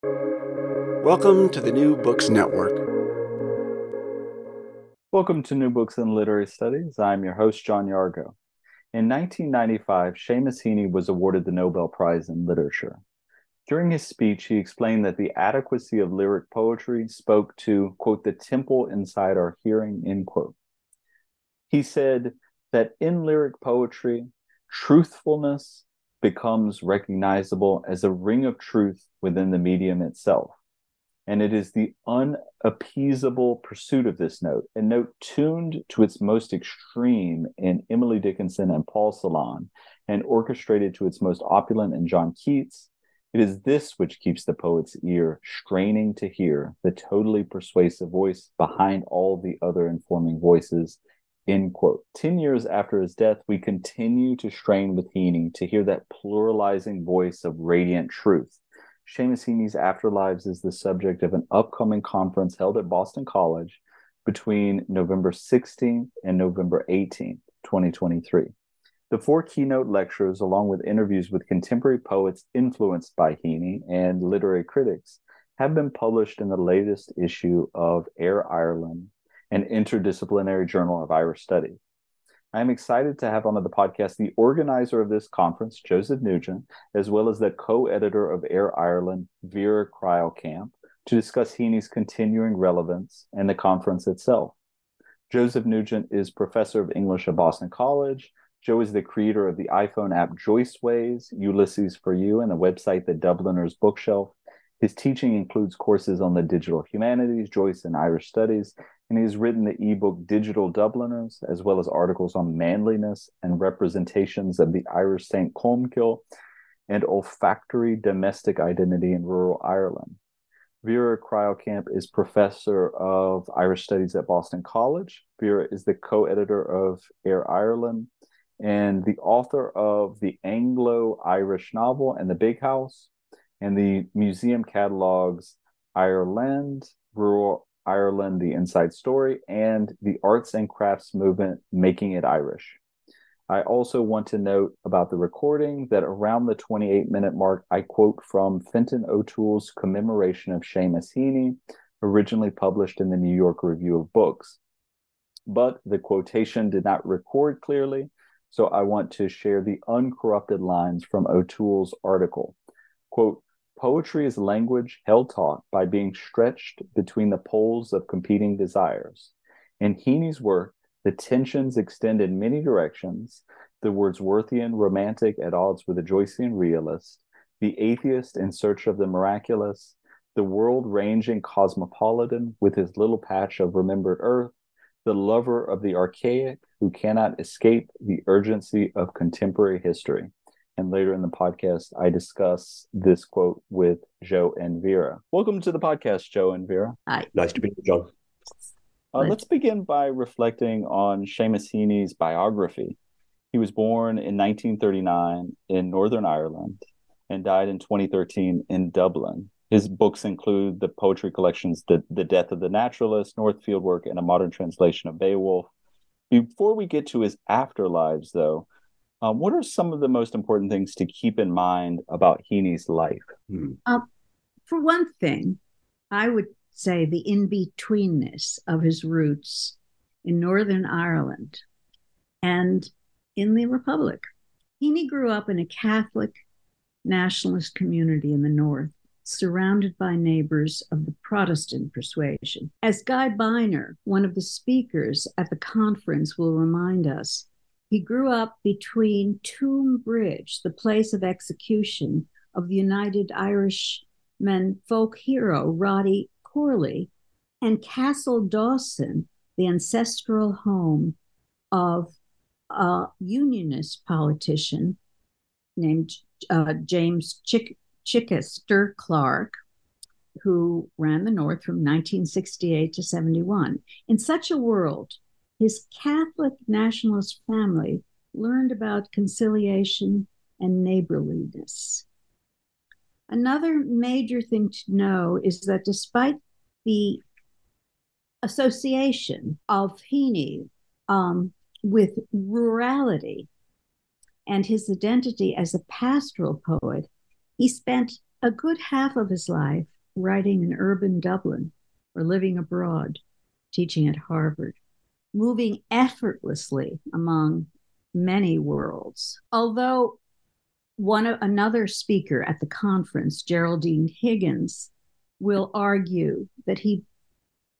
Welcome to the New Books Network. Welcome to New Books in Literary Studies. I'm your host, John Yargo. In 1995, Seamus Heaney was awarded the Nobel Prize in Literature. During his speech, he explained that the adequacy of lyric poetry spoke to, quote, the temple inside our hearing, end quote. He said that in lyric poetry, truthfulness becomes recognizable as a ring of truth within the medium itself. And it is the unappeasable pursuit of this note, a note tuned to its most extreme in Emily Dickinson and Paul Celan, and orchestrated to its most opulent in John Keats. It is this which keeps the poet's ear straining to hear the totally persuasive voice behind all the other informing voices End quote. 10 years after his death, we continue to strain with Heaney to hear that pluralizing voice of radiant truth. Seamus Heaney's Afterlives is the subject of an upcoming conference held at Boston College between November 16th and November 18th, 2023. The four keynote lectures, along with interviews with contemporary poets influenced by Heaney and literary critics, have been published in the latest issue of Éire-Ireland an interdisciplinary journal of Irish study. I am excited to have on the podcast the organizer of this conference, Joseph Nugent, as well as the co editor of Éire-Ireland, Vera Kreilkamp, to discuss Heaney's continuing relevance and the conference itself. Joseph Nugent is professor of English at Boston College. Joe is the creator of the iPhone app Joyceways, Ulysses for You, and the website The Dubliners Bookshelf. His teaching includes courses on the digital humanities, Joyce, and Irish studies, and he's written the ebook Digital Dubliners, as well as articles on manliness and representations of the Irish St. Colmcille and olfactory domestic identity in rural Ireland. Vera Kreilkamp is professor of Irish Studies at Boston College. Vera is the co editor of Éire-Ireland and the author of the Anglo Irish novel and the Big House and the museum catalogs Ireland, Rural Ireland, The Inside Story, and the Arts and Crafts Movement, Making It Irish. I also want to note about the recording that around the 28 minute mark, I quote from Fintan O'Toole's commemoration of Seamus Heaney, originally published in the New York Review of Books. But the quotation did not record clearly, so I want to share the uncorrupted lines from O'Toole's article. Quote, Poetry is language held taut by being stretched between the poles of competing desires. In Heaney's work, the tensions extend in many directions. The Wordsworthian romantic at odds with the Joycean realist, the atheist in search of the miraculous, the world ranging cosmopolitan with his little patch of remembered earth, the lover of the archaic who cannot escape the urgency of contemporary history and later in the podcast, I discuss this quote with Joe and Vera. Welcome to the podcast, Joe and Vera. Hi. Nice to be here, John. Uh, let's begin by reflecting on Seamus Heaney's biography. He was born in 1939 in Northern Ireland and died in 2013 in Dublin. His books include the poetry collections The, the Death of the Naturalist, Northfield Work, and a modern translation of Beowulf. Before we get to his afterlives, though, um, what are some of the most important things to keep in mind about Heaney's life? Hmm. Uh, for one thing, I would say the in betweenness of his roots in Northern Ireland and in the Republic. Heaney grew up in a Catholic nationalist community in the North, surrounded by neighbors of the Protestant persuasion. As Guy Beiner, one of the speakers at the conference, will remind us, he grew up between Toome Bridge, the place of execution of the United Irishmen folk hero Roddy Corley, and Castle Dawson, the ancestral home of a unionist politician named uh, James Chick- Chichester Clark, who ran the North from 1968 to 71. In such a world, his Catholic nationalist family learned about conciliation and neighborliness. Another major thing to know is that despite the association of Heaney um, with rurality and his identity as a pastoral poet, he spent a good half of his life writing in urban Dublin or living abroad, teaching at Harvard, moving effortlessly among many worlds. Although one another speaker at the conference, Geraldine Higgins, will argue that he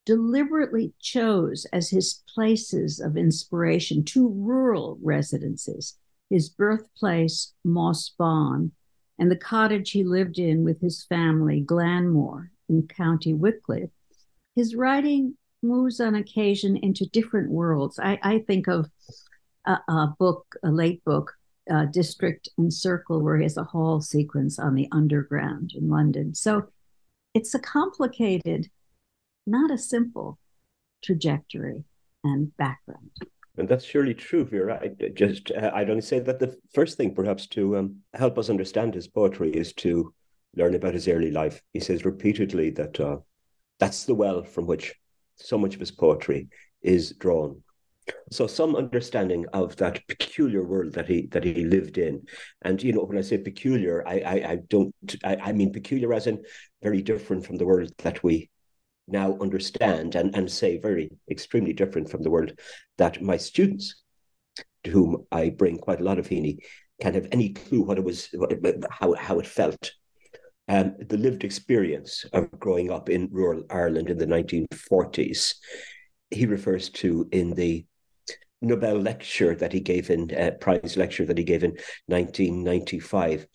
deliberately chose as his places of inspiration two rural residences his birthplace, Moss Bawn, and the cottage he lived in with his family, Glanmore, in County Wicklow. His writing moves on occasion into different worlds. I, I think of a, a, book, a late book, uh, District and Circle, where he has a hall sequence on the underground in London. So it's a complicated, not a simple trajectory and background. And that's surely true, Vera. I just uh, I'd only say that the first thing, perhaps, to um, help us understand his poetry is to learn about his early life. He says repeatedly that uh, that's the well from which so much of his poetry is drawn. So some understanding of that peculiar world that he that he lived in, and you know when I say peculiar, I I, I don't I, I mean peculiar as in very different from the world that we now understand and, and say very extremely different from the world that my students, to whom I bring quite a lot of Heaney, can have any clue what it was, what how, how it felt. Um, the lived experience of growing up in rural Ireland in the 1940s, he refers to in the Nobel lecture that he gave in uh, prize lecture that he gave in 1995.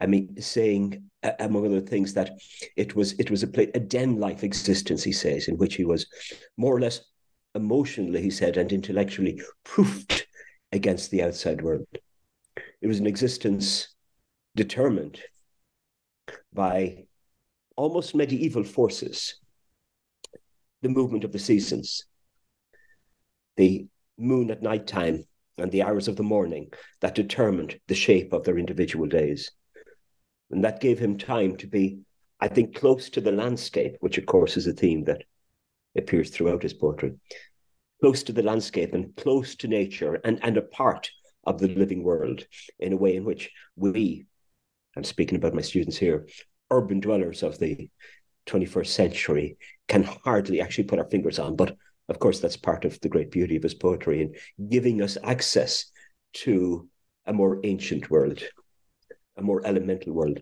I mean, saying uh, among other things that it was it was a a den life existence. He says in which he was more or less emotionally, he said, and intellectually proofed against the outside world. It was an existence determined by almost medieval forces, the movement of the seasons, the moon at night time and the hours of the morning that determined the shape of their individual days. And that gave him time to be, I think, close to the landscape, which of course is a theme that appears throughout his poetry. Close to the landscape and close to nature and, and a part of the living world in a way in which we, I'm speaking about my students here, urban dwellers of the 21st century, can hardly actually put our fingers on. But of course, that's part of the great beauty of his poetry and giving us access to a more ancient world, a more elemental world.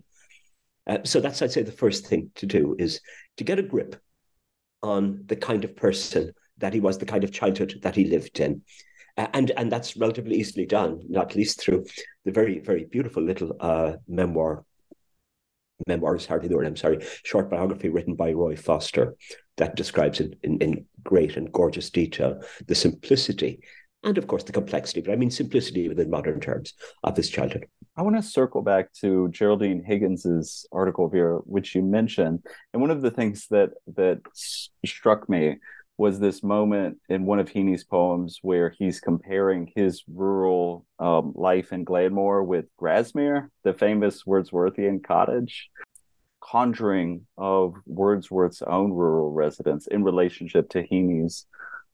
Uh, so that's, I'd say, the first thing to do is to get a grip on the kind of person that he was, the kind of childhood that he lived in. Uh, and and that's relatively easily done, not least through the very very beautiful little uh, memoir memoir is hardly the word, I'm sorry, short biography written by Roy Foster that describes in, in, in great and gorgeous detail the simplicity and of course the complexity, but I mean simplicity within modern terms of his childhood. I want to circle back to Geraldine Higgins's article, here, which you mentioned, and one of the things that that struck me was this moment in one of Heaney's poems where he's comparing his rural um, life in Glanmore with Grasmere, the famous Wordsworthian cottage, conjuring of Wordsworth's own rural residence in relationship to Heaney's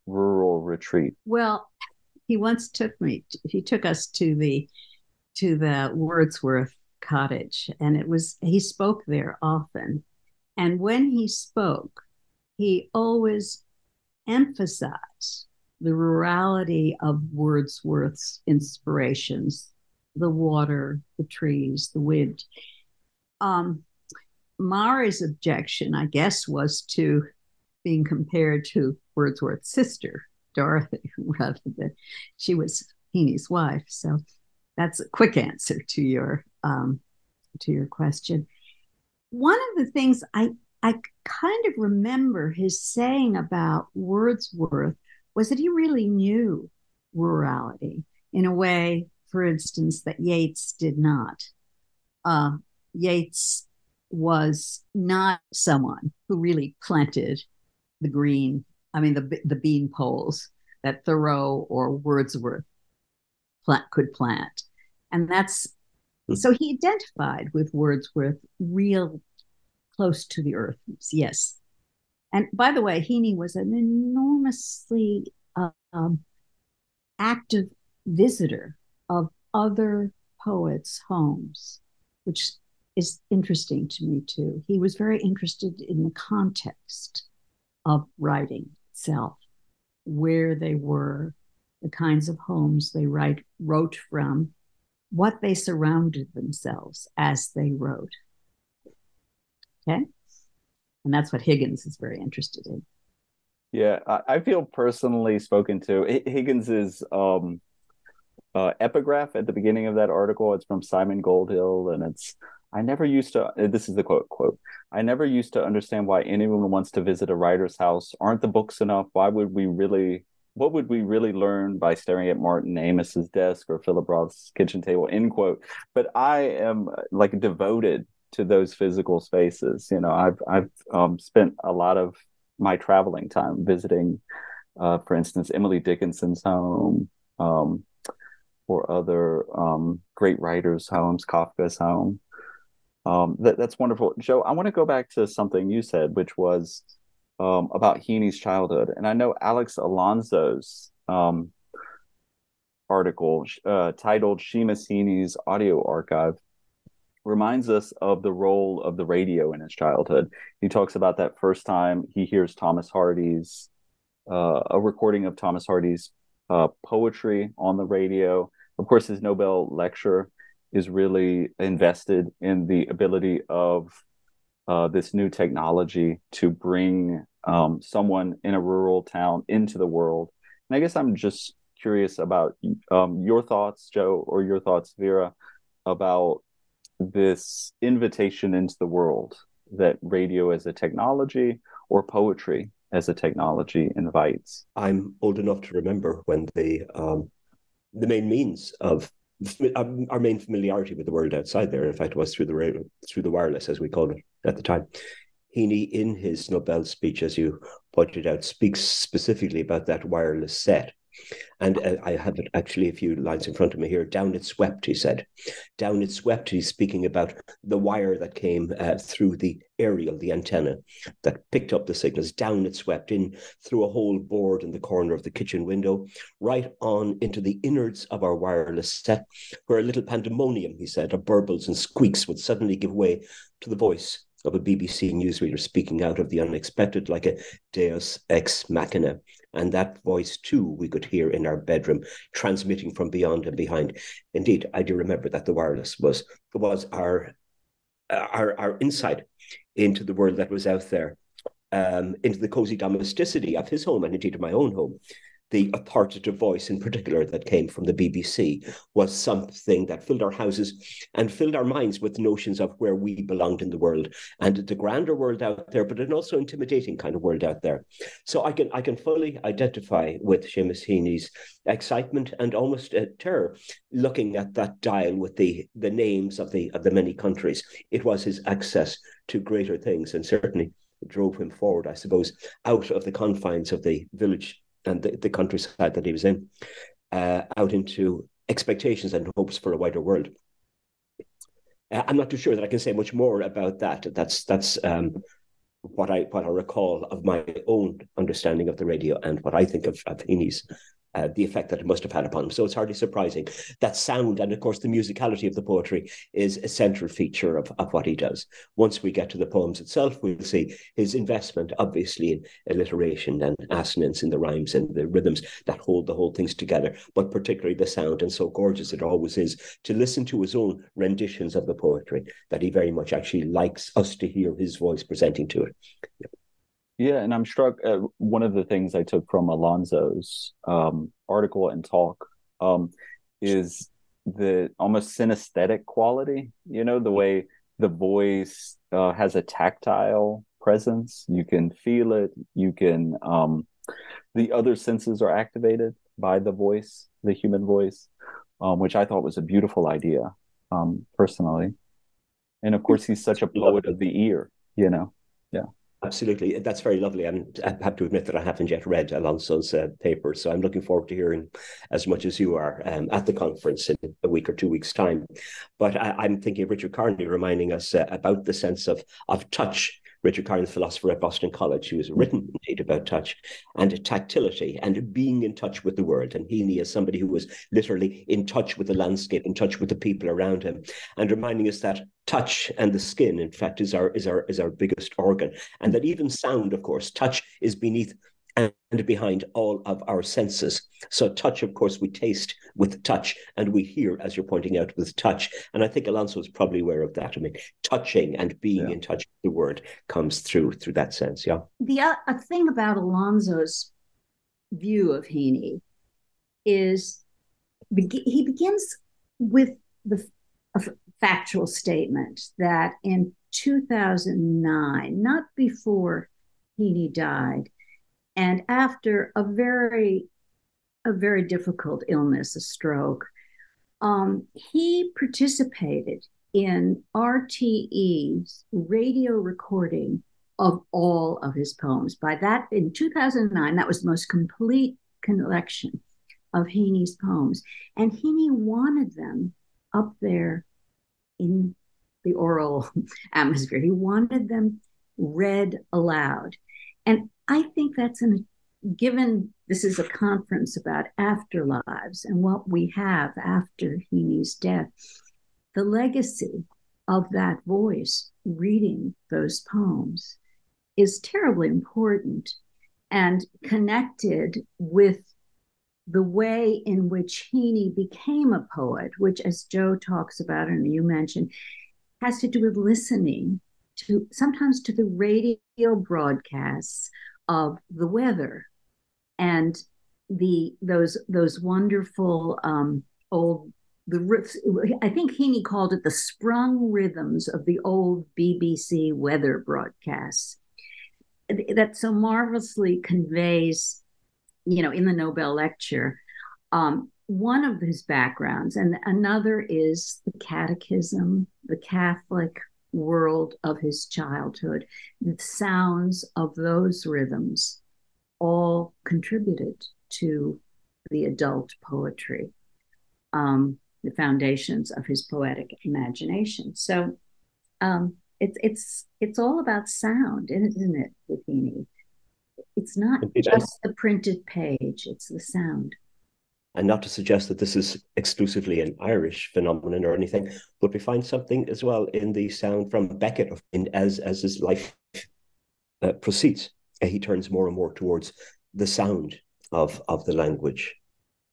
rural retreat. Well, he once took me. He took us to the to the Wordsworth cottage, and it was he spoke there often, and when he spoke, he always emphasize the rurality of Wordsworth's inspirations the water, the trees, the wind. Um, Mary's objection, I guess, was to being compared to Wordsworth's sister, Dorothy, rather than she was Heaney's wife. So that's a quick answer to your um, to your question. One of the things I I kind of remember his saying about Wordsworth was that he really knew rurality in a way, for instance, that Yeats did not. Uh, Yeats was not someone who really planted the green, I mean, the, the bean poles that Thoreau or Wordsworth plant, could plant. And that's hmm. so he identified with Wordsworth real close to the earth. Yes. And by the way, Heaney was an enormously um, active visitor of other poets' homes, which is interesting to me too. He was very interested in the context of writing itself, where they were, the kinds of homes they write, wrote from, what they surrounded themselves as they wrote. Okay. And that's what Higgins is very interested in. Yeah, I, feel personally spoken to. Higgins's um, uh, epigraph at the beginning of that article. It's from Simon Goldhill, and it's I never used to. Uh, this is the quote. Quote. I never used to understand why anyone wants to visit a writer's house. Aren't the books enough? Why would we really? What would we really learn by staring at Martin Amis's desk or Philip Roth's kitchen table? End quote. But I am uh, like devoted to those physical spaces. You know, I've I've um, spent a lot of my traveling time visiting, uh, for instance, Emily Dickinson's home, um, or other um, great writers' homes, Kafka's home. Um, that, that's wonderful. Joe, I want to go back to something you said, which was um, about Heaney's childhood. And I know Alex Alonso's um, article uh, titled Seamus Heaney's Audio Archive reminds us of the role of the radio in his childhood. He talks about that first time he hears Thomas Hardy's uh, a recording of Thomas Hardy's uh, poetry on the radio. Of course, his Nobel lecture is really invested in the ability of uh, this new technology to bring um, someone in a rural town into the world. And I guess I'm just curious about um, your thoughts, Joe, or your thoughts, Vera, about this invitation into the world that radio as a technology or poetry as a technology invites. I'm old enough to remember when the um, the main means of um, our main familiarity with the world outside there, in fact, was through the radio, through the wireless, as we called it at the time. Heaney, in his Nobel speech, as you pointed out, speaks specifically about that wireless set and uh, I have actually a few lines in front of me here. Down it swept, he said. Down it swept. He's speaking about the wire that came uh, through the aerial, the antenna that picked up the signals. Down it swept in through a whole board in the corner of the kitchen window, right on into the innards of our wireless set, where a little pandemonium, he said, of burbles and squeaks would suddenly give way to the voice of a BBC newsreader speaking out of the unexpected like a deus ex machina. And that voice, too, we could hear in our bedroom, transmitting from beyond and behind. Indeed, I do remember that the wireless was was our our, our insight into the world that was out there, um, into the cozy domesticity of his home and indeed of my own home the authoritative voice in particular that came from the BBC was something that filled our houses and filled our minds with notions of where we belonged in the world and the grander world out there, but an also intimidating kind of world out there. So I can I can fully identify with Seamus Heaney's excitement and almost uh, terror looking at that dial with the the names of the of the many countries. It was his access to greater things and certainly drove him forward, I suppose, out of the confines of the village and the, the countryside that he was in uh, out into expectations and hopes for a wider world. Uh, I'm not too sure that I can say much more about that. That's that's um, what I what I recall of my own understanding of the radio and what I think of, of Heaney's uh, the effect that it must have had upon him. So it's hardly surprising that sound and, of course, the musicality of the poetry is a central feature of, of what he does. Once we get to the poems itself, we'll see his investment, obviously, in alliteration and assonance in the rhymes and the rhythms that hold the whole things together, but particularly the sound, and so gorgeous it always is to listen to his own renditions of the poetry that he very much actually likes us to hear his voice presenting to it. Yeah, and I'm struck. Uh, one of the things I took from Alonzo's um, article and talk um, is the almost synesthetic quality. You know, the way the voice uh, has a tactile presence. You can feel it. You can. Um, the other senses are activated by the voice, the human voice, um, which I thought was a beautiful idea, um, personally. And of course, he's such a poet of the ear. You know, yeah. Absolutely, that's very lovely. And I have to admit that I haven't yet read Alonso's uh, paper, so I'm looking forward to hearing as much as you are um, at the conference in a week or two weeks' time. But I, am thinking of Richard Kearney reminding us uh, about the sense of of touch Richard Kearney's philosopher at Boston College, who has hmm. written indeed about touch and tactility and being in touch with the world. And Heaney is somebody who was literally in touch with the landscape, in touch with the people around him, and reminding us that touch and the skin, in fact, is our is our is our biggest organ, and that even sound, of course, touch is beneath and behind all of our senses. So, touch, of course, we taste with touch and we hear, as you're pointing out, with touch. And I think Alonso is probably aware of that. I mean, touching and being yeah. in touch with the word comes through through that sense. Yeah. The uh, thing about Alonso's view of Heaney is be- he begins with the factual statement that in 2009, not before Heaney died, and after a very a very difficult illness, a stroke, um, he participated in RTE's radio recording of all of his poems. By that, in 2009, that was the most complete collection of Heaney's poems. And Heaney wanted them up there in the oral atmosphere. He wanted them read aloud. And I think that's an given this is a conference about afterlives and what we have after Heaney's death, the legacy of that voice reading those poems is terribly important and connected with the way in which Heaney became a poet, which, as Joe talks about and you mentioned, has to do with listening to sometimes to the radio broadcasts of the weather. And the those those wonderful um, old the I think Heaney called it the sprung rhythms of the old BBC weather broadcasts. That so marvelously conveys, you know, in the Nobel lecture, um, one of his backgrounds, and another is the catechism, the Catholic world of his childhood. The sounds of those rhythms all contributed to the adult poetry, um, the foundations of his poetic imagination. So um, it's it's it's all about sound, isn't it, with It's not just the printed page; it's the sound and not to suggest that this is exclusively an Irish phenomenon or anything, but we find something as well in the sound from Beckett in, as as his life uh, proceeds. Uh, he turns more and more towards the sound of of the language.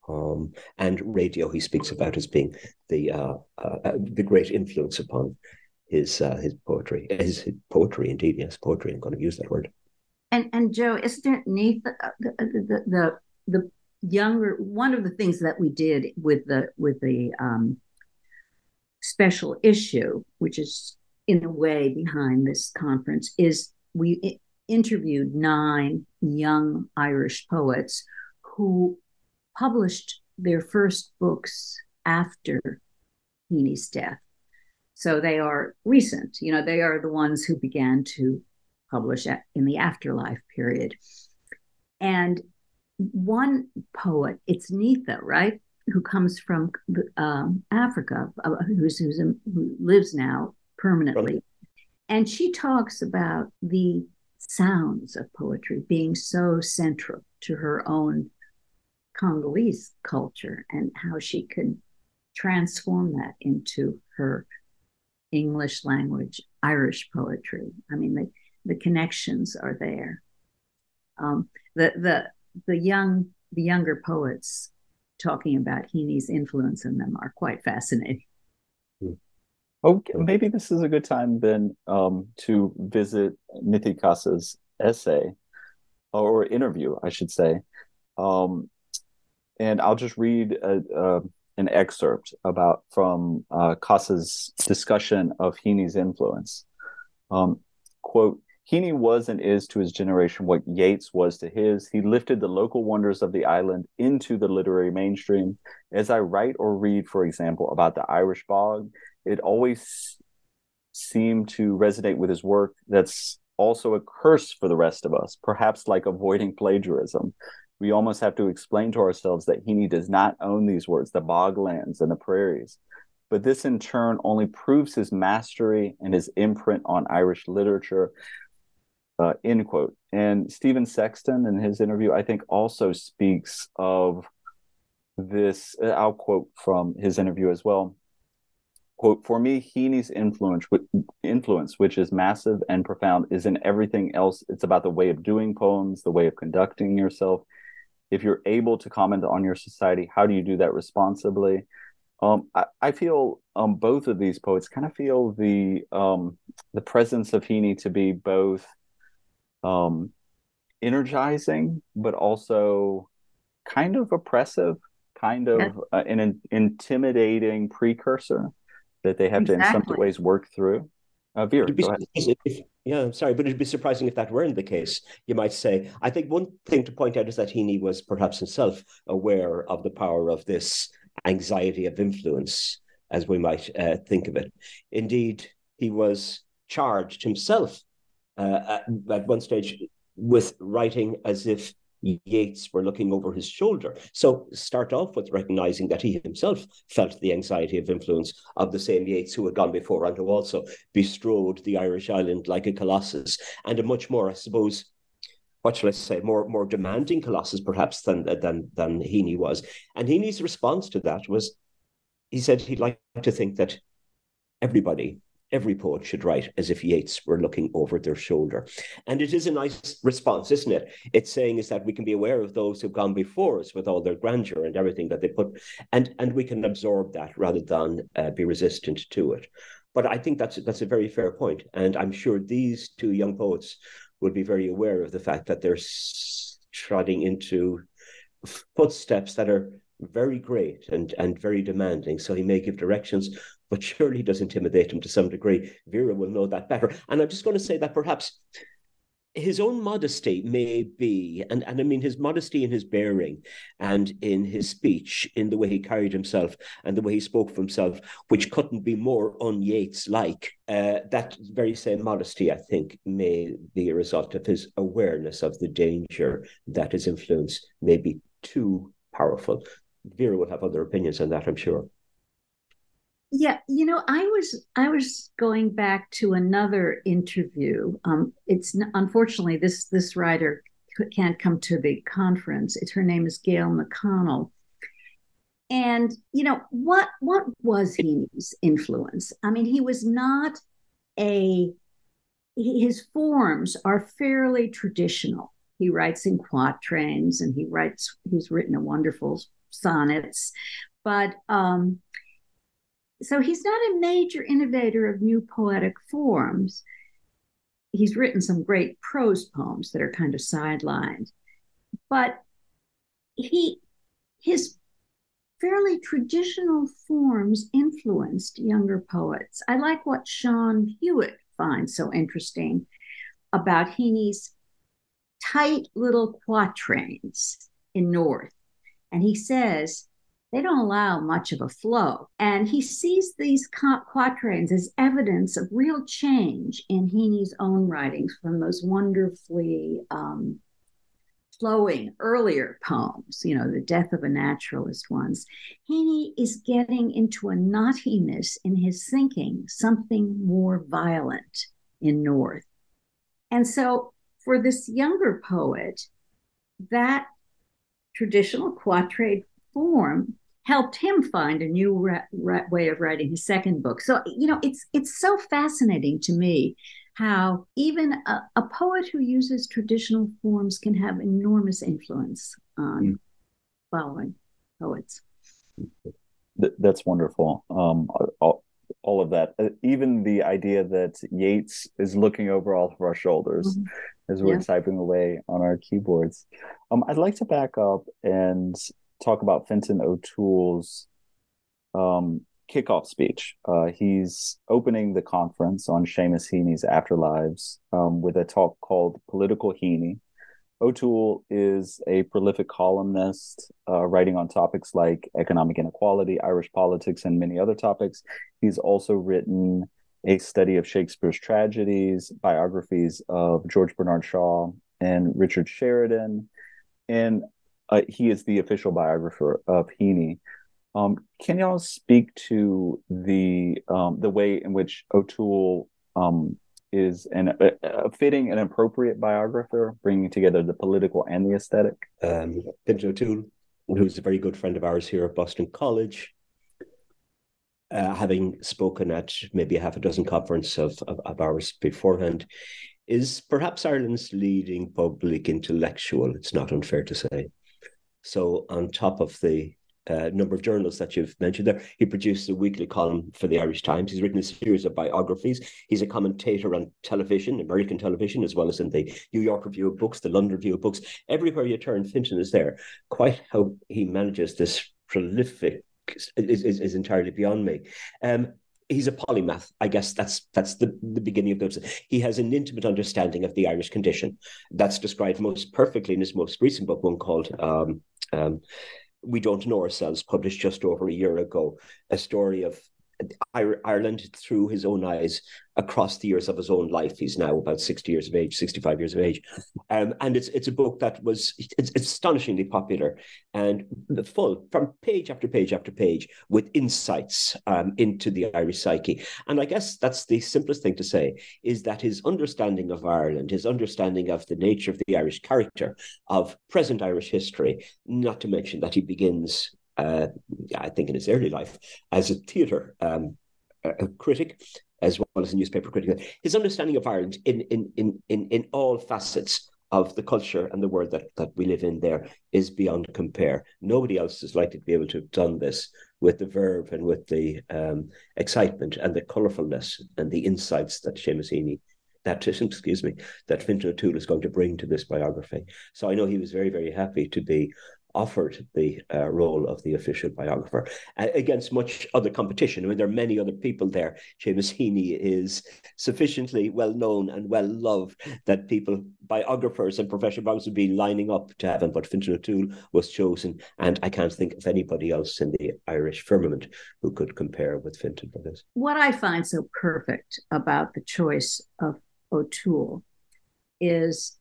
Um, and radio, he speaks about as being the uh, uh, uh the great influence upon his uh, his poetry, his, his, poetry indeed. Yes, poetry. I'm going to use that word. And and Joe, isn't it neat the the, the, the, the younger one of the things that we did with the with the um, special issue which is in a way behind this conference is we interviewed nine young irish poets who published their first books after Heaney's death. So they are recent you know they are the ones who began to publish in the afterlife period. And one poet, it's Nithy, right? Who comes from um, Africa, uh, who's, who's in, who lives now permanently. And she talks about the sounds of poetry being so central to her own Congolese culture and how she can transform that into her English language, Irish poetry. I mean, the, the connections are there. Um, the the the young the younger poets talking about Heaney's influence in them are quite fascinating. Okay, maybe this is a good time then um, to visit Nithy Kasa's essay or interview, I should say. Um, and I'll just read a, a, an excerpt about from uh, Kasa's discussion of Heaney's influence. Um, quote, Heaney was and is to his generation what Yeats was to his. He lifted the local wonders of the island into the literary mainstream. As I write or read, for example, about the Irish bog, it always seemed to resonate with his work. That's also a curse for the rest of us, perhaps like avoiding plagiarism. We almost have to explain to ourselves that Heaney does not own these words, the boglands and the prairies. But this in turn only proves his mastery and his imprint on Irish literature uh, end quote. And Stephen Sexton, in his interview, I think also speaks of this. Uh, I'll quote from his interview as well. Quote, for me, Heaney's influence, influence, which is massive and profound, is in everything else. It's about the way of doing poems, the way of conducting yourself. If you're able to comment on your society, how do you do that responsibly? Um, I, I, feel um, both of these poets kind of feel the um, the presence of Heaney to be both um, energizing, but also kind of oppressive, kind of yeah. uh, an, an, intimidating precursor that they have exactly. to, in some ways, work through. Uh, Vera, if, yeah, I'm sorry, but it'd be surprising if that weren't the case. You might say. I think one thing to point out is that Heaney was perhaps himself aware of the power of this anxiety of influence, as we might uh, think of it. Indeed, he was charged himself uh, at, at one stage with writing as if Yeats were looking over his shoulder. So start off with recognizing that he himself felt the anxiety of influence of the same Yeats who had gone before and who also bestrode the Irish island like a colossus and a much more, I suppose, what shall I say, more more demanding colossus perhaps than than than Heaney was. And Heaney's response to that was he said he'd like to think that everybody every poet should write as if Yeats were looking over their shoulder. And it is a nice response, isn't it? It's saying is that we can be aware of those who've gone before us with all their grandeur and everything that they put, and and we can absorb that rather than uh, be resistant to it. But I think that's that's a very fair point, and I'm sure these two young poets would be very aware of the fact that they're treading into footsteps that are very great and and very demanding. So he may give directions, but surely does intimidate him to some degree. Vera will know that better. And I'm just going to say that perhaps his own modesty may be, and, and I mean his modesty in his bearing and in his speech, in the way he carried himself and the way he spoke for himself, which couldn't be more un Yeats like. Uh, that very same modesty, I think, may be a result of his awareness of the danger that his influence may be too powerful. Vera will have other opinions on that, I'm sure. Yeah, you know, I was I was going back to another interview. Um, it's unfortunately this this writer can't come to the conference. It's her name is Gail McConnell. And you know what what was Heaney's influence? I mean, he was not a his forms are fairly traditional. He writes in quatrains and he writes he's written a wonderful sonnets, but um, so he's not a major innovator of new poetic forms. He's written some great prose poems that are kind of sidelined, but he his fairly traditional forms influenced younger poets. I like what Sean Hewitt finds so interesting about Heaney's tight little quatrains in North. And he says they don't allow much of a flow. And he sees these quatrains as evidence of real change in Heaney's own writings from those wonderfully um, flowing earlier poems, you know, the death of a naturalist ones. Heaney is getting into a knottiness in his thinking, something more violent in North. And so for this younger poet, that traditional quatrain form helped him find a new re- re- way of writing his second book. So you know, it's it's so fascinating to me how even a, a poet who uses traditional forms can have enormous influence on mm. following poets. That's wonderful. Um, all, all, of that, uh, even the idea that Yeats is looking over all of our shoulders mm-hmm. as we're yeah. typing away on our keyboards. Um, I'd like to back up and talk about Fintan O'Toole's um, kickoff speech. Uh, he's opening the conference on Seamus Heaney's afterlives um, with a talk called Political Heaney. O'Toole is a prolific columnist, uh, writing on topics like economic inequality, Irish politics, and many other topics. He's also written a study of Shakespeare's tragedies, biographies of George Bernard Shaw and Richard Sheridan, and uh, he is the official biographer of Heaney. Um, can y'all speak to the um, the way in which O'Toole um, is an, a, a, fitting and appropriate biographer, bringing together the political and the aesthetic? Um, Fintan O'Toole, who's a very good friend of ours here at Boston College, uh, having spoken at maybe half a dozen conferences of, of, of ours beforehand, is perhaps Ireland's leading public intellectual. It's not unfair to say. So, on top of the uh, number of journals that you've mentioned there. He produced a weekly column for the Irish Times. He's written a series of biographies. He's a commentator on television, American television, as well as in the New York Review of Books, the London Review of Books. Everywhere you turn, Fintan is there. Quite how he manages this prolific is, is, is entirely beyond me. Um, he's a polymath. I guess that's that's the, the beginning of those. He has an intimate understanding of the Irish condition. That's described most perfectly in his most recent book, one called um, um, "We Don't Know Ourselves," published just over a year ago. A story of Ireland through his own eyes across the years of his own life. He's now about 60 years of age, 65 years of age. Um, and it's it's a book that was it's, astonishingly popular and full from page after page after page with insights um, into the Irish psyche. And I guess that's the simplest thing to say is that his understanding of Ireland, his understanding of the nature of the Irish character, of present Irish history, not to mention that he begins uh, I think in his early life, as a theatre um, critic as well as a newspaper critic. His understanding of Ireland in in in in, in all facets of the culture and the world that, that we live in there is beyond compare. Nobody else is likely to be able to have done this with the verve and with the um, excitement and the colourfulness and the insights that Seamus Heaney that excuse me that Fintan O'Toole is going to bring to this biography. So I know he was very very happy to be offered the uh, role of the official biographer uh, against much other competition. I mean, there are many other people there. Seamus Heaney is sufficiently well known and well loved that people, biographers and professional biographers, would be lining up to have him. But Fintan O'Toole was chosen, and I can't think of anybody else in the Irish firmament who could compare with Fintan for this. What I find so perfect about the choice of O'Toole is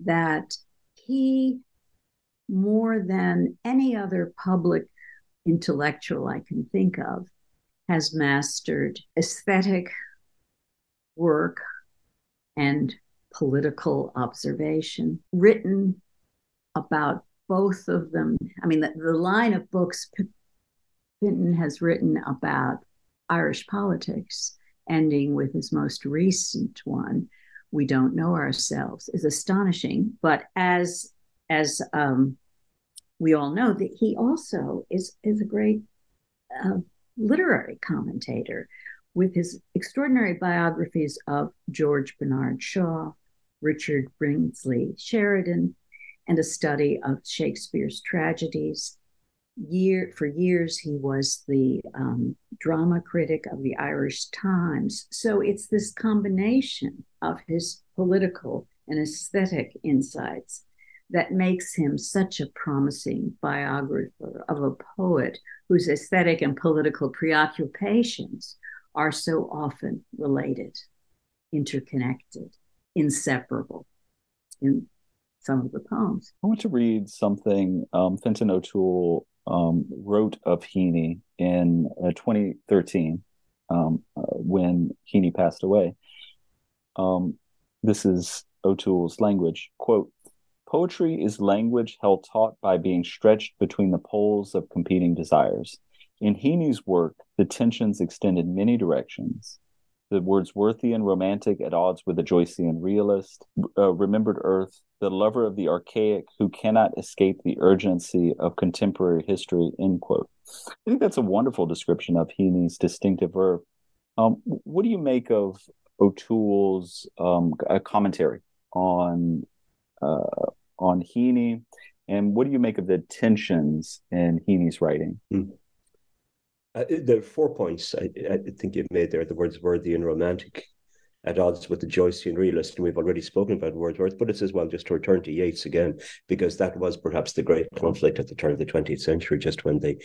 that he more than any other public intellectual I can think of, has mastered aesthetic work and political observation, written about both of them. I mean, the, the line of books Fintan has written about Irish politics, ending with his most recent one, We Don't Know Ourselves, is astonishing. But as as um, we all know that he also is is a great uh, literary commentator with his extraordinary biographies of George Bernard Shaw, Richard Brinsley Sheridan, and a study of Shakespeare's tragedies. Year for years, he was the um, drama critic of the Irish Times. So it's this combination of his political and aesthetic insights that makes him such a promising biographer of a poet whose aesthetic and political preoccupations are so often related, interconnected, inseparable in some of the poems. I want to read something um, Fintan O'Toole um, wrote of Heaney in uh, 2013 um, uh, when Heaney passed away. Um, this is O'Toole's language. Quote, Poetry is language held taut by being stretched between the poles of competing desires. In Heaney's work, the tensions extend in many directions. The Wordsworthian romantic at odds with the Joycean realist, uh, remembered earth, the lover of the archaic who cannot escape the urgency of contemporary history, end quote. I think that's a wonderful description of Heaney's distinctive verve. Um, what do you make of O'Toole's um, commentary on uh, on Heaney, and what do you make of the tensions in Heaney's writing? Mm. Uh, there are four points I, I, think you've made there. The words worthy and romantic at odds with the Joycean realist, and we've already spoken about Wordsworth, but it's as well just to return to Yeats again, because that was perhaps the great conflict at the turn of the 20th century, just when the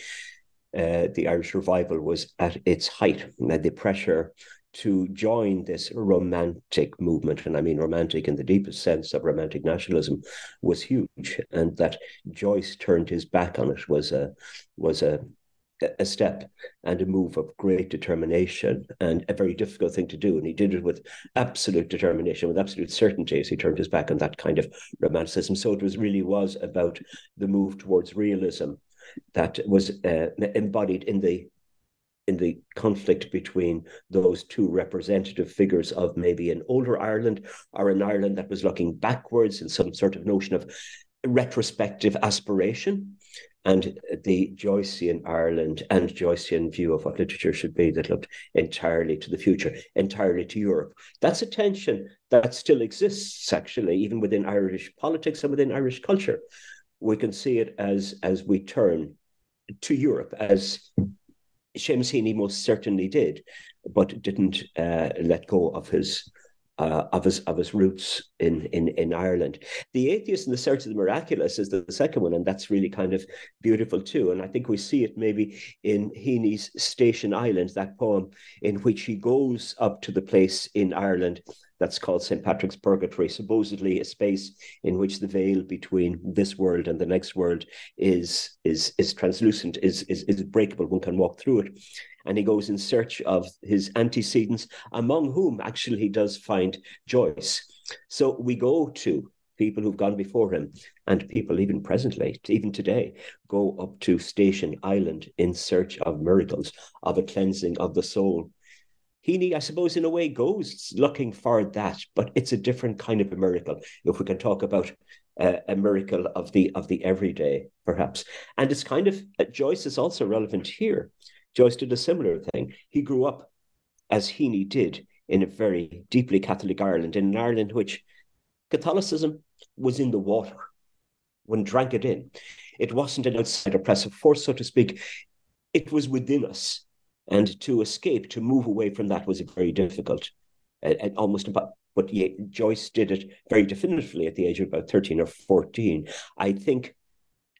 uh, the Irish revival was at its height, and the pressure to join this romantic movement, and I mean romantic in the deepest sense of romantic nationalism, was huge, and that Joyce turned his back on it was a was a a step and a move of great determination and a very difficult thing to do. And he did it with absolute determination, with absolute certainty as he turned his back on that kind of romanticism. So it was really was about the move towards realism that was uh, embodied in the in the conflict between those two representative figures of maybe an older Ireland or an Ireland that was looking backwards in some sort of notion of retrospective aspiration and the Joycean Ireland and Joycean view of what literature should be that looked entirely to the future, entirely to Europe. That's a tension that still exists, actually, even within Irish politics and within Irish culture. We can see it as as we turn to Europe, as Heaney most certainly did, but didn't uh, let go of his uh, of his of his roots in, in in Ireland. The atheist in the search of the miraculous is the, the, second one, and that's really kind of beautiful too. And I think we see it maybe in Heaney's Station Island, that poem in which he goes up to the place in Ireland that's called St. Patrick's Purgatory, supposedly a space in which the veil between this world and the next world is is is translucent, is is, is breakable. One can walk through it. And he goes in search of his antecedents, among whom actually he does find Joyce. So we go to people who've gone before him, and people even presently, even today, go up to Station Island in search of miracles, of a cleansing of the soul, Heaney, I suppose, in a way, goes looking for that, but it's a different kind of a miracle. If we can talk about uh, a miracle of the of the everyday, perhaps, and it's kind of uh, Joyce is also relevant here. Joyce did a similar thing. He grew up, as Heaney did, in a very deeply Catholic Ireland, in an Ireland which Catholicism was in the water. One drank it in. It wasn't an outside oppressive force, so to speak. It was within us and to escape, to move away from that was very difficult, and, and almost about. But yeah, Joyce did it very definitively at the age of about thirteen or fourteen. I think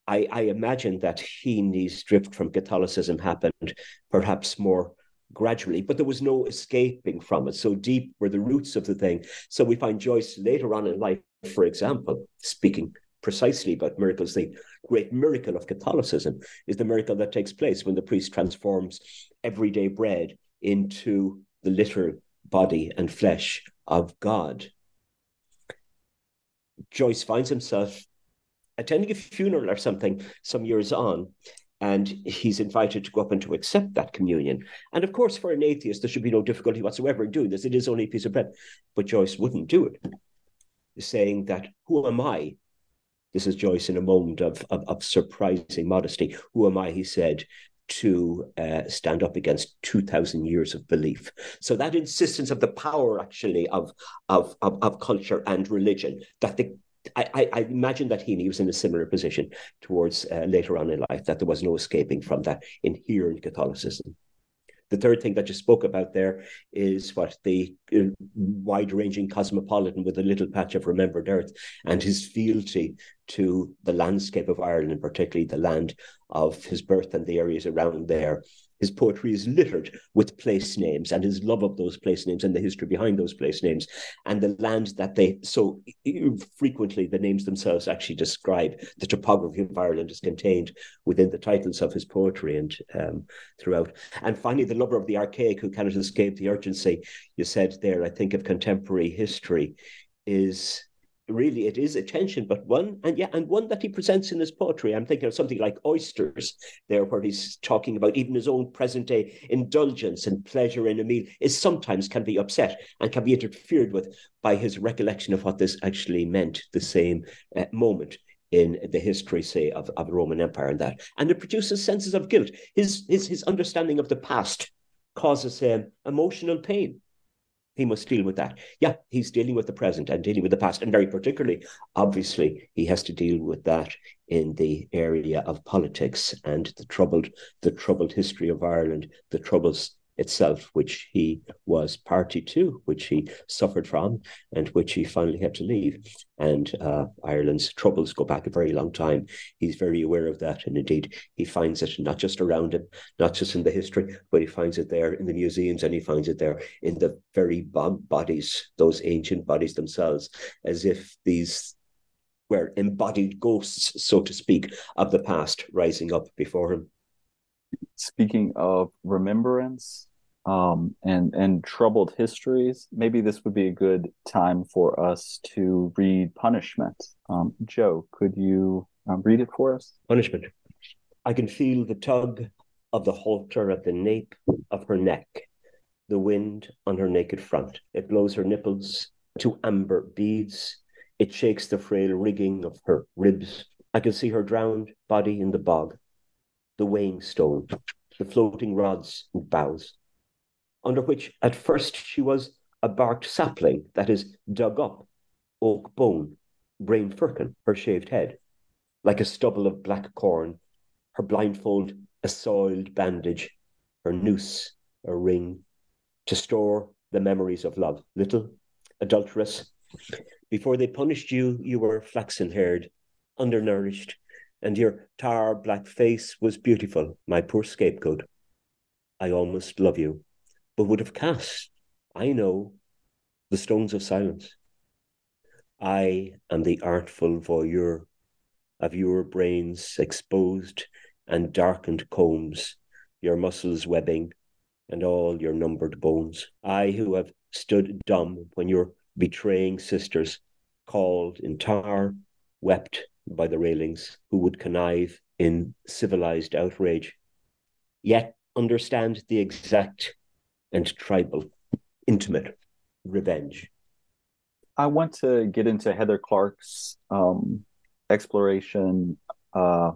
I, I, imagine that Heaney's drift from Catholicism happened perhaps more gradually, but there was no escaping from it. So deep were the roots of the thing. So we find Joyce later on in life, for example, speaking precisely about miracles. The great miracle of Catholicism is the miracle that takes place when the priest transforms everyday bread into the literal body and flesh of God. Joyce finds himself attending a funeral or something some years on, and he's invited to go up and to accept that communion. And of course, for an atheist, there should be no difficulty whatsoever in doing this. It is only a piece of bread. But Joyce wouldn't do it, saying that, Who am I this is Joyce in a moment of, of, of surprising modesty. Who am I, he said, to uh, stand up against 2000 years of belief so that insistence of the power actually of of of, of culture and religion that the I, I, imagine that Heaney was in a similar position towards uh, later on in life, that there was no escaping from that inherent Catholicism. The third thing that you spoke about there is what the uh, wide ranging cosmopolitan with a little patch of remembered earth and his fealty to the landscape of Ireland, and particularly the land of his birth and the areas around there. His poetry is littered with place names and his love of those place names and the history behind those place names and the land that they so frequently the names themselves actually describe the topography of Ireland is contained within the titles of his poetry and um, throughout. And finally, the lover of the archaic who cannot escape the urgency you said there, I think of contemporary history is really it is a tension, but one and yeah, and one that he presents in his poetry. I'm thinking of something like oysters there, where he's talking about even his own present day indulgence and pleasure in a meal is sometimes can be upset and can be interfered with by his recollection of what this actually meant the same uh, moment in the history, say, of, of the Roman Empire and that. And it produces senses of guilt. His his his understanding of the past causes him emotional pain he must deal with that. Yeah, he's dealing with the present and dealing with the past. And very particularly, obviously, he has to deal with that in the area of politics and the troubled, the troubled history of Ireland, the troubles itself, which he was party to, which he suffered from, and which he finally had to leave. And uh, Ireland's troubles go back a very long time. He's very aware of that. And indeed, he finds it not just around him, not just in the history, but he finds it there in the museums and he finds it there in the very bodies, those ancient bodies themselves, as if these were embodied ghosts, so to speak, of the past rising up before him. Speaking of remembrance um, and and troubled histories, maybe this would be a good time for us to read Punishment. Um, Joe, could you um, read it for us? Punishment. I can feel the tug of the halter at the nape of her neck, the wind on her naked front. It blows her nipples to amber beads. It shakes the frail rigging of her ribs. I can see her drowned body in the bog, the weighing stone, the floating rods and boughs, under which at first she was a barked sapling that is dug up, oak bone, brain firkin, her shaved head, like a stubble of black corn her blindfold a soiled bandage, her noose a ring, to store the memories of love. Little, adulterous. Before they punished you, you were flaxen haired, undernourished, and your tar black face was beautiful, my poor scapegoat. I almost love you, but would have cast, I know, the stones of silence. I am the artful voyeur of your brains exposed and darkened combs, your muscles webbing, and all your numbered bones. I who have stood dumb when your betraying sisters cauled in tar, wept by the railings, who would connive in civilized outrage, yet understand the exact and tribal, intimate revenge. I want to get into Heather Clark's um, exploration uh,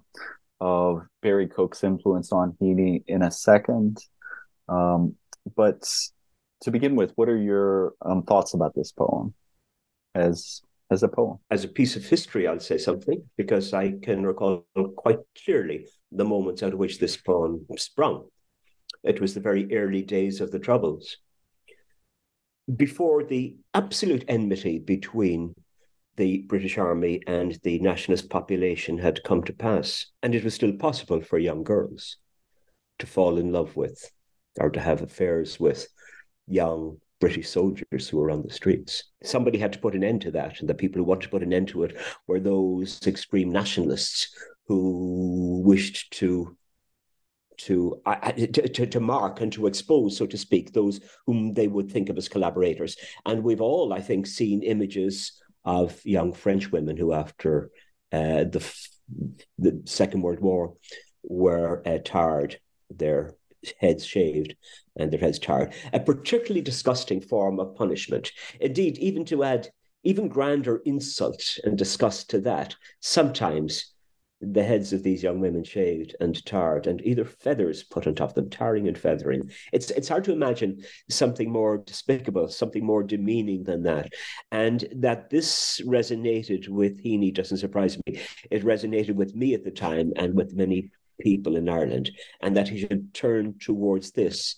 of Barry Cooke's influence on Heaney in a second. Um, but to begin with, what are your um, thoughts about this poem as as a poem? As a piece of history, I'll say something because I can recall quite clearly the moments out of which this poem sprung. It was the very early days of the Troubles. Before the absolute enmity between the British Army and the nationalist population had come to pass. And it was still possible for young girls to fall in love with or to have affairs with young British soldiers who were on the streets. Somebody had to put an end to that, and the people who wanted to put an end to it were those extreme nationalists who wished to to, to, to mark and to expose, so to speak, those whom they would think of as collaborators. And we've all, I think, seen images of young French women who, after uh, the the Second World War, were uh, tarred, their heads shaved, and their heads tarred. A particularly disgusting form of punishment. Indeed, even to add even grander insult and disgust to that, sometimes the heads of these young women shaved and tarred, and either feathers put on top of them, tarring and feathering. It's it's hard to imagine something more despicable, something more demeaning than that. And that this resonated with Heaney doesn't surprise me. It resonated with me at the time and with many people in Ireland, and that he should turn towards this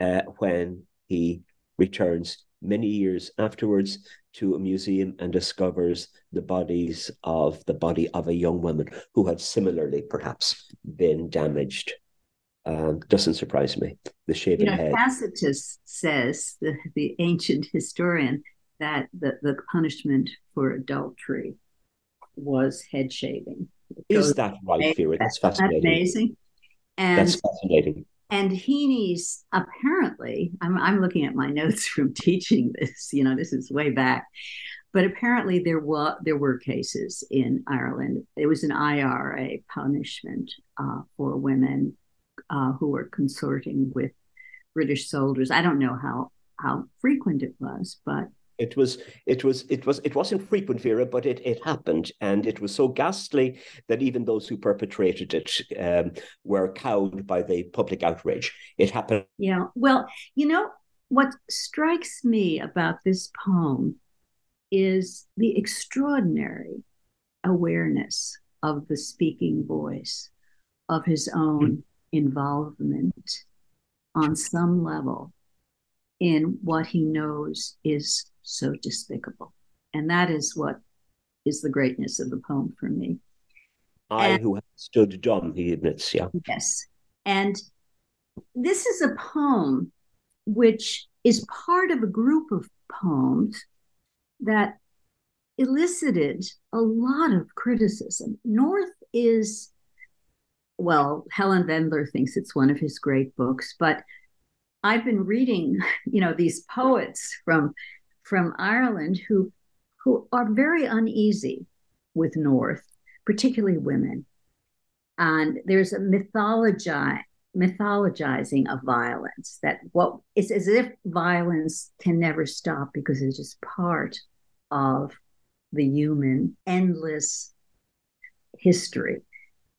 uh, when he returns many years afterwards to a museum and discovers the bodies of the body of a young woman who had similarly perhaps been damaged. Um, doesn't surprise me. The shaven you know, head. Tacitus says, the, the ancient historian, that the, the punishment for adultery was head shaving. Is that right, Vera? That's fascinating. amazing. And That's fascinating. And Heaney's apparently, I'm, I'm looking at my notes from teaching this, you know, this is way back, but apparently there were there were cases in Ireland. It was an IRA punishment uh, for women uh, who were consorting with British soldiers. I don't know how how frequent it was, but it was it was it was it wasn't frequent vera but it it happened. And it was so ghastly that even those who perpetrated it um, were cowed by the public outrage. It happened. Yeah. Well you know what strikes me about this poem is the extraordinary awareness of the speaking voice of his own mm-hmm. involvement on some level in what he knows is so despicable. And that is what is the greatness of the poem for me. I and, who have stood dumb, he admits, yeah. Yes. And this is a poem which is part of a group of poems that elicited a lot of criticism. North is well, Helen Vendler thinks it's one of his great books, but I've been reading, you know, these poets from from Ireland who who are very uneasy with North, particularly women. And there's a mythologi- mythologizing of violence that what it's as if violence can never stop because it's just part of the human endless history.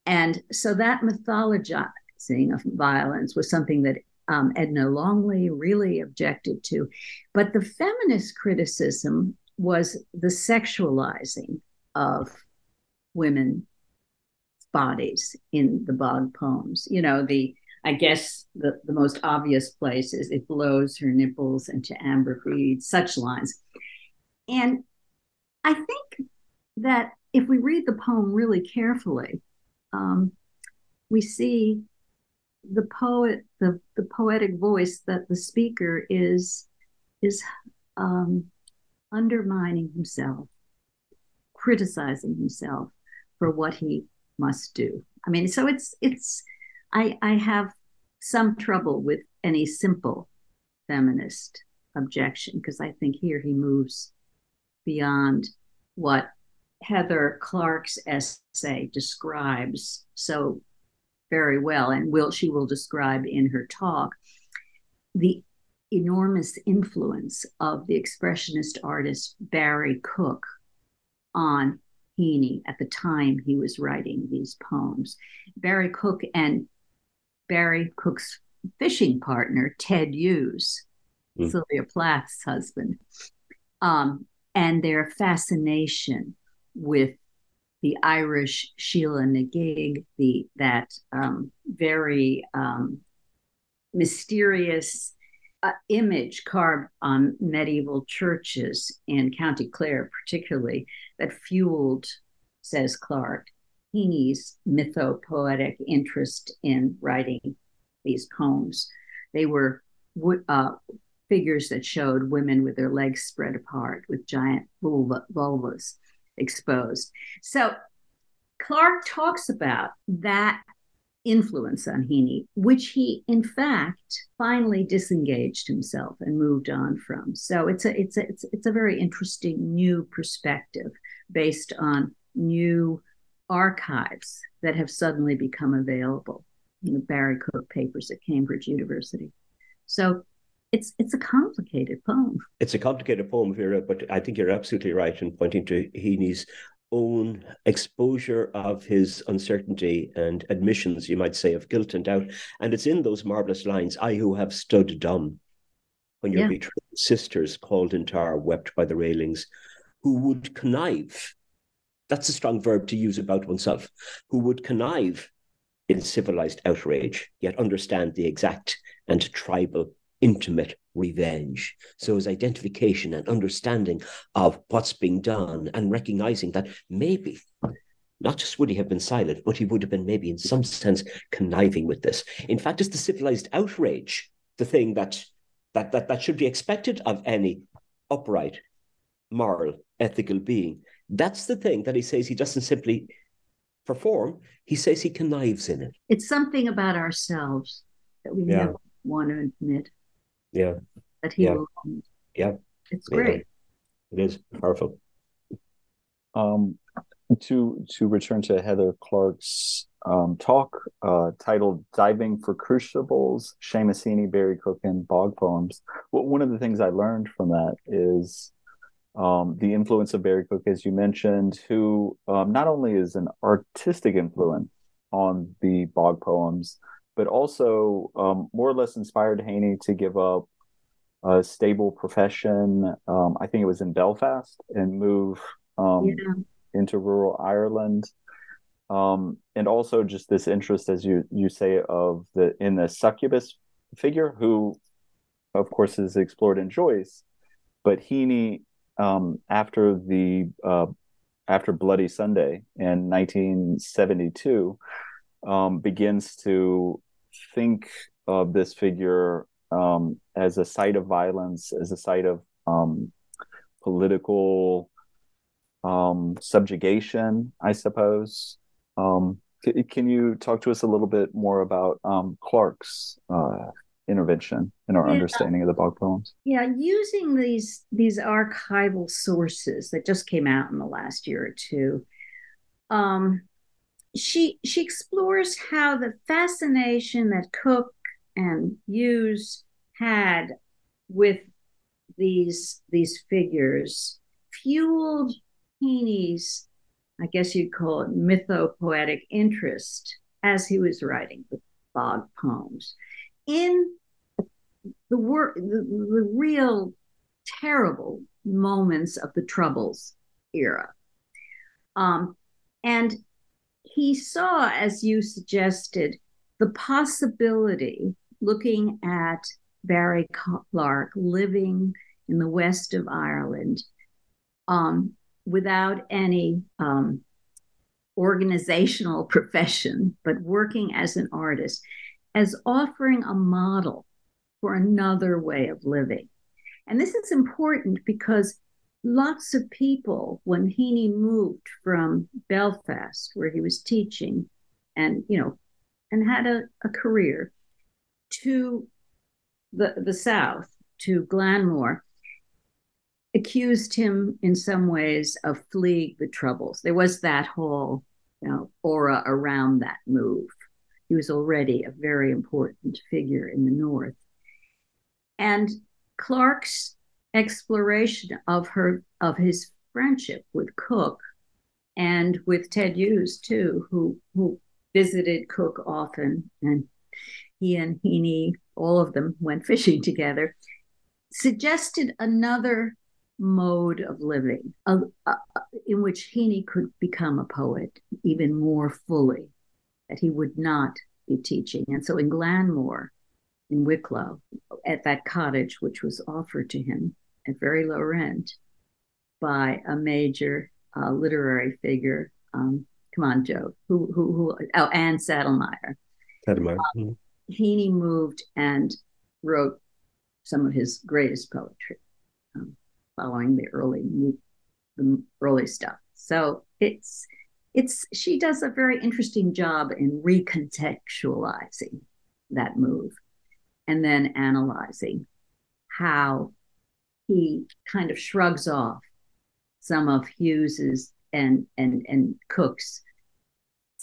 And so that mythologizing of violence was something that um, Edna Longley really objected to. But the feminist criticism was the sexualizing of women bodies in the bog poems. You know, the I guess the, the most obvious place is it blows her nipples into ambergris, such lines. And I think that if we read the poem really carefully, um, we see the poet, the, the poetic voice that the speaker is is um, undermining himself, criticizing himself for what he must do. I mean, so it's it's I I have some trouble with any simple feminist objection because I think here he moves beyond what Heather Clark's essay describes so very well, and will she will describe in her talk the enormous influence of the expressionist artist Barry Cooke on Heaney at the time he was writing these poems. Barry Cooke and Barry Cooke's fishing partner, Ted Hughes, mm. Sylvia Plath's husband, um, and their fascination with the Irish Sheila na gig, the that um, very um, mysterious uh, image carved on medieval churches in County Clare, particularly, that fueled, says Clark, Heaney's mythopoetic interest in writing these poems. They were uh, figures that showed women with their legs spread apart, with giant vulva, vulvas exposed. So Clark talks about that influence on Heaney, which he in fact finally disengaged himself and moved on from. So it's a it's a it's, it's a very interesting new perspective based on new archives that have suddenly become available in the Barry Cooke papers at Cambridge University. So it's it's a complicated poem. It's a complicated poem, Vera, but I think you're absolutely right in pointing to Heaney's own exposure of his uncertainty and admissions, you might say, of guilt and doubt. And it's in those marvelous lines I who have stood dumb when your yeah. betrothed sisters cauled in tar, wept by the railings, who would connive. That's a strong verb to use about oneself, who would connive in civilized outrage, yet understand the exact and tribal intimate revenge. So his identification and understanding of what's being done and recognizing that maybe not just would he have been silent, but he would have been maybe in some sense conniving with this. In fact, it's the civilized outrage, the thing that that that, that should be expected of any upright, moral, ethical being. That's the thing that he says he doesn't simply perform, he says he connives in it. It's something about ourselves that we yeah. never want to admit yeah. That he yeah. will yeah. It's great. Yeah. it is powerful. Um to to return to heather clark's um, talk uh, titled diving for crucibles Seamus Heaney Barry Cooke and bog poems. Well, one of the things i learned from that is um, the influence of Barry Cooke as you mentioned who um, not only is an artistic influence on the bog poems but also um, more or less inspired Heaney to give up a stable profession. Um, I think it was in Belfast and move um, yeah. into rural Ireland. Um, and also just this interest, as you you say, of the in the succubus figure, who, of course, is explored in Joyce, but Heaney, um, after the uh, after Bloody Sunday in 1972, um, begins to think of this figure um, as a site of violence, as a site of um, political um, subjugation, I suppose. Um, Can you talk to us a little bit more about um, Clark's uh, intervention in our yeah. understanding of the bog poems? Yeah, using these these archival sources that just came out in the last year or two, um, she she explores how the fascination that Cooke and Hughes had with these these figures fueled Heaney's I guess you'd call it mythopoetic interest as he was writing the bog poems. In the work, the, the real terrible moments of the Troubles era. Um, and he saw, as you suggested, the possibility, looking at Barry Clark living in the west of Ireland, um, without any um, organizational profession, but working as an artist, as offering a model for another way of living. And this is important because lots of people, when Heaney moved from Belfast, where he was teaching and, you know, and had a, a career, to the, the South, to Glanmore, accused him in some ways of fleeing the troubles. There was that whole you know, aura around that move. He was already a very important figure in the North. And Clark's exploration of her of his friendship with Cooke and with Ted Hughes too, who who visited Cooke often, and he and Heaney, all of them went fishing together, suggested another mode of living uh, in which Heaney could become a poet even more fully, that he would not be teaching. And so in Glanmore, in Wicklow, at that cottage, which was offered to him at very low rent by a major uh, literary figure. Um, come on, Joe. Who, who, who? Oh, Anne. Saddlemyer. Um, mm-hmm. Heaney moved and wrote some of his greatest poetry um, following the early the early stuff. So it's it's she does a very interesting job in recontextualizing that move and then analyzing how he kind of shrugs off some of Hughes's and and and Cooke's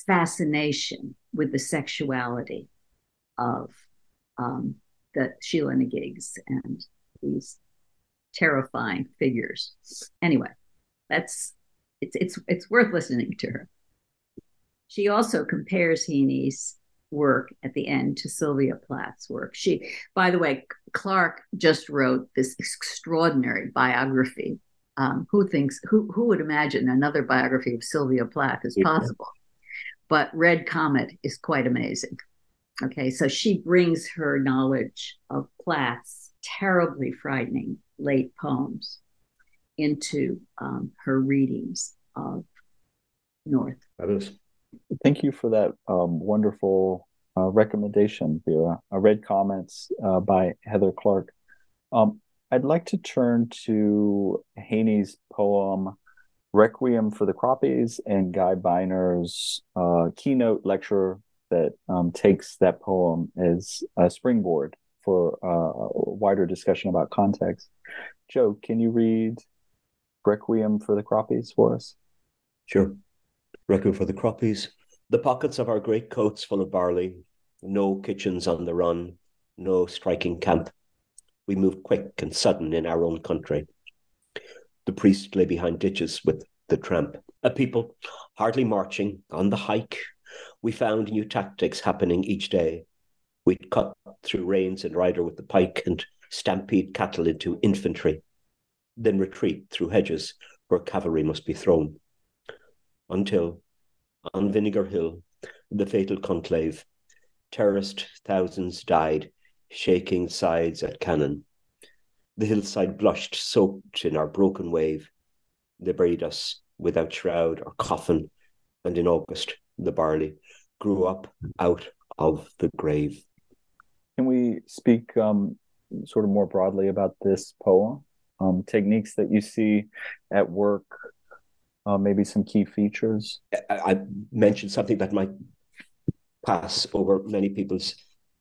fascination with the sexuality of um, the Sheila na Gigs and these terrifying figures. Anyway, that's it's it's it's worth listening to her. She also compares Heaney's work at the end to Sylvia Plath's work. She, by the way, Clark just wrote this extraordinary biography. Um, who thinks who who would imagine another biography of Sylvia Plath is possible? But Red Comet is quite amazing. Okay, so she brings her knowledge of Plath's terribly frightening late poems into um, her readings of North. That is. Thank you for that um, wonderful uh, recommendation, Vera. I Red Comet uh, by Heather Clark. Um, I'd like to turn to Heaney's poem Requiem for the Croppies and Guy Beiner's uh, keynote lecture that um, takes that poem as a springboard for uh, a wider discussion about context. Joe, can you read Requiem for the Croppies for us? Sure. Requiem for the Croppies. The pockets of our great coats full of barley, no kitchens on the run, no striking camp. We moved quick and sudden in our own country. The priest lay behind ditches with the tramp. A people hardly marching on the hike. We found new tactics happening each day. We'd cut through reins and rider with the pike and stampede cattle into infantry, then retreat through hedges where cavalry must be thrown. Until, on Vinegar Hill, the fatal conclave, terrorist thousands died, shaking sides at cannon. The hillside blushed, soaked in our broken wave. They buried us without shroud or coffin, and in August, the barley grew up out of the grave. Can we speak um, sort of more broadly about this poem? Um, techniques that you see at work uh, maybe some key features? I, mentioned something that might pass over many people's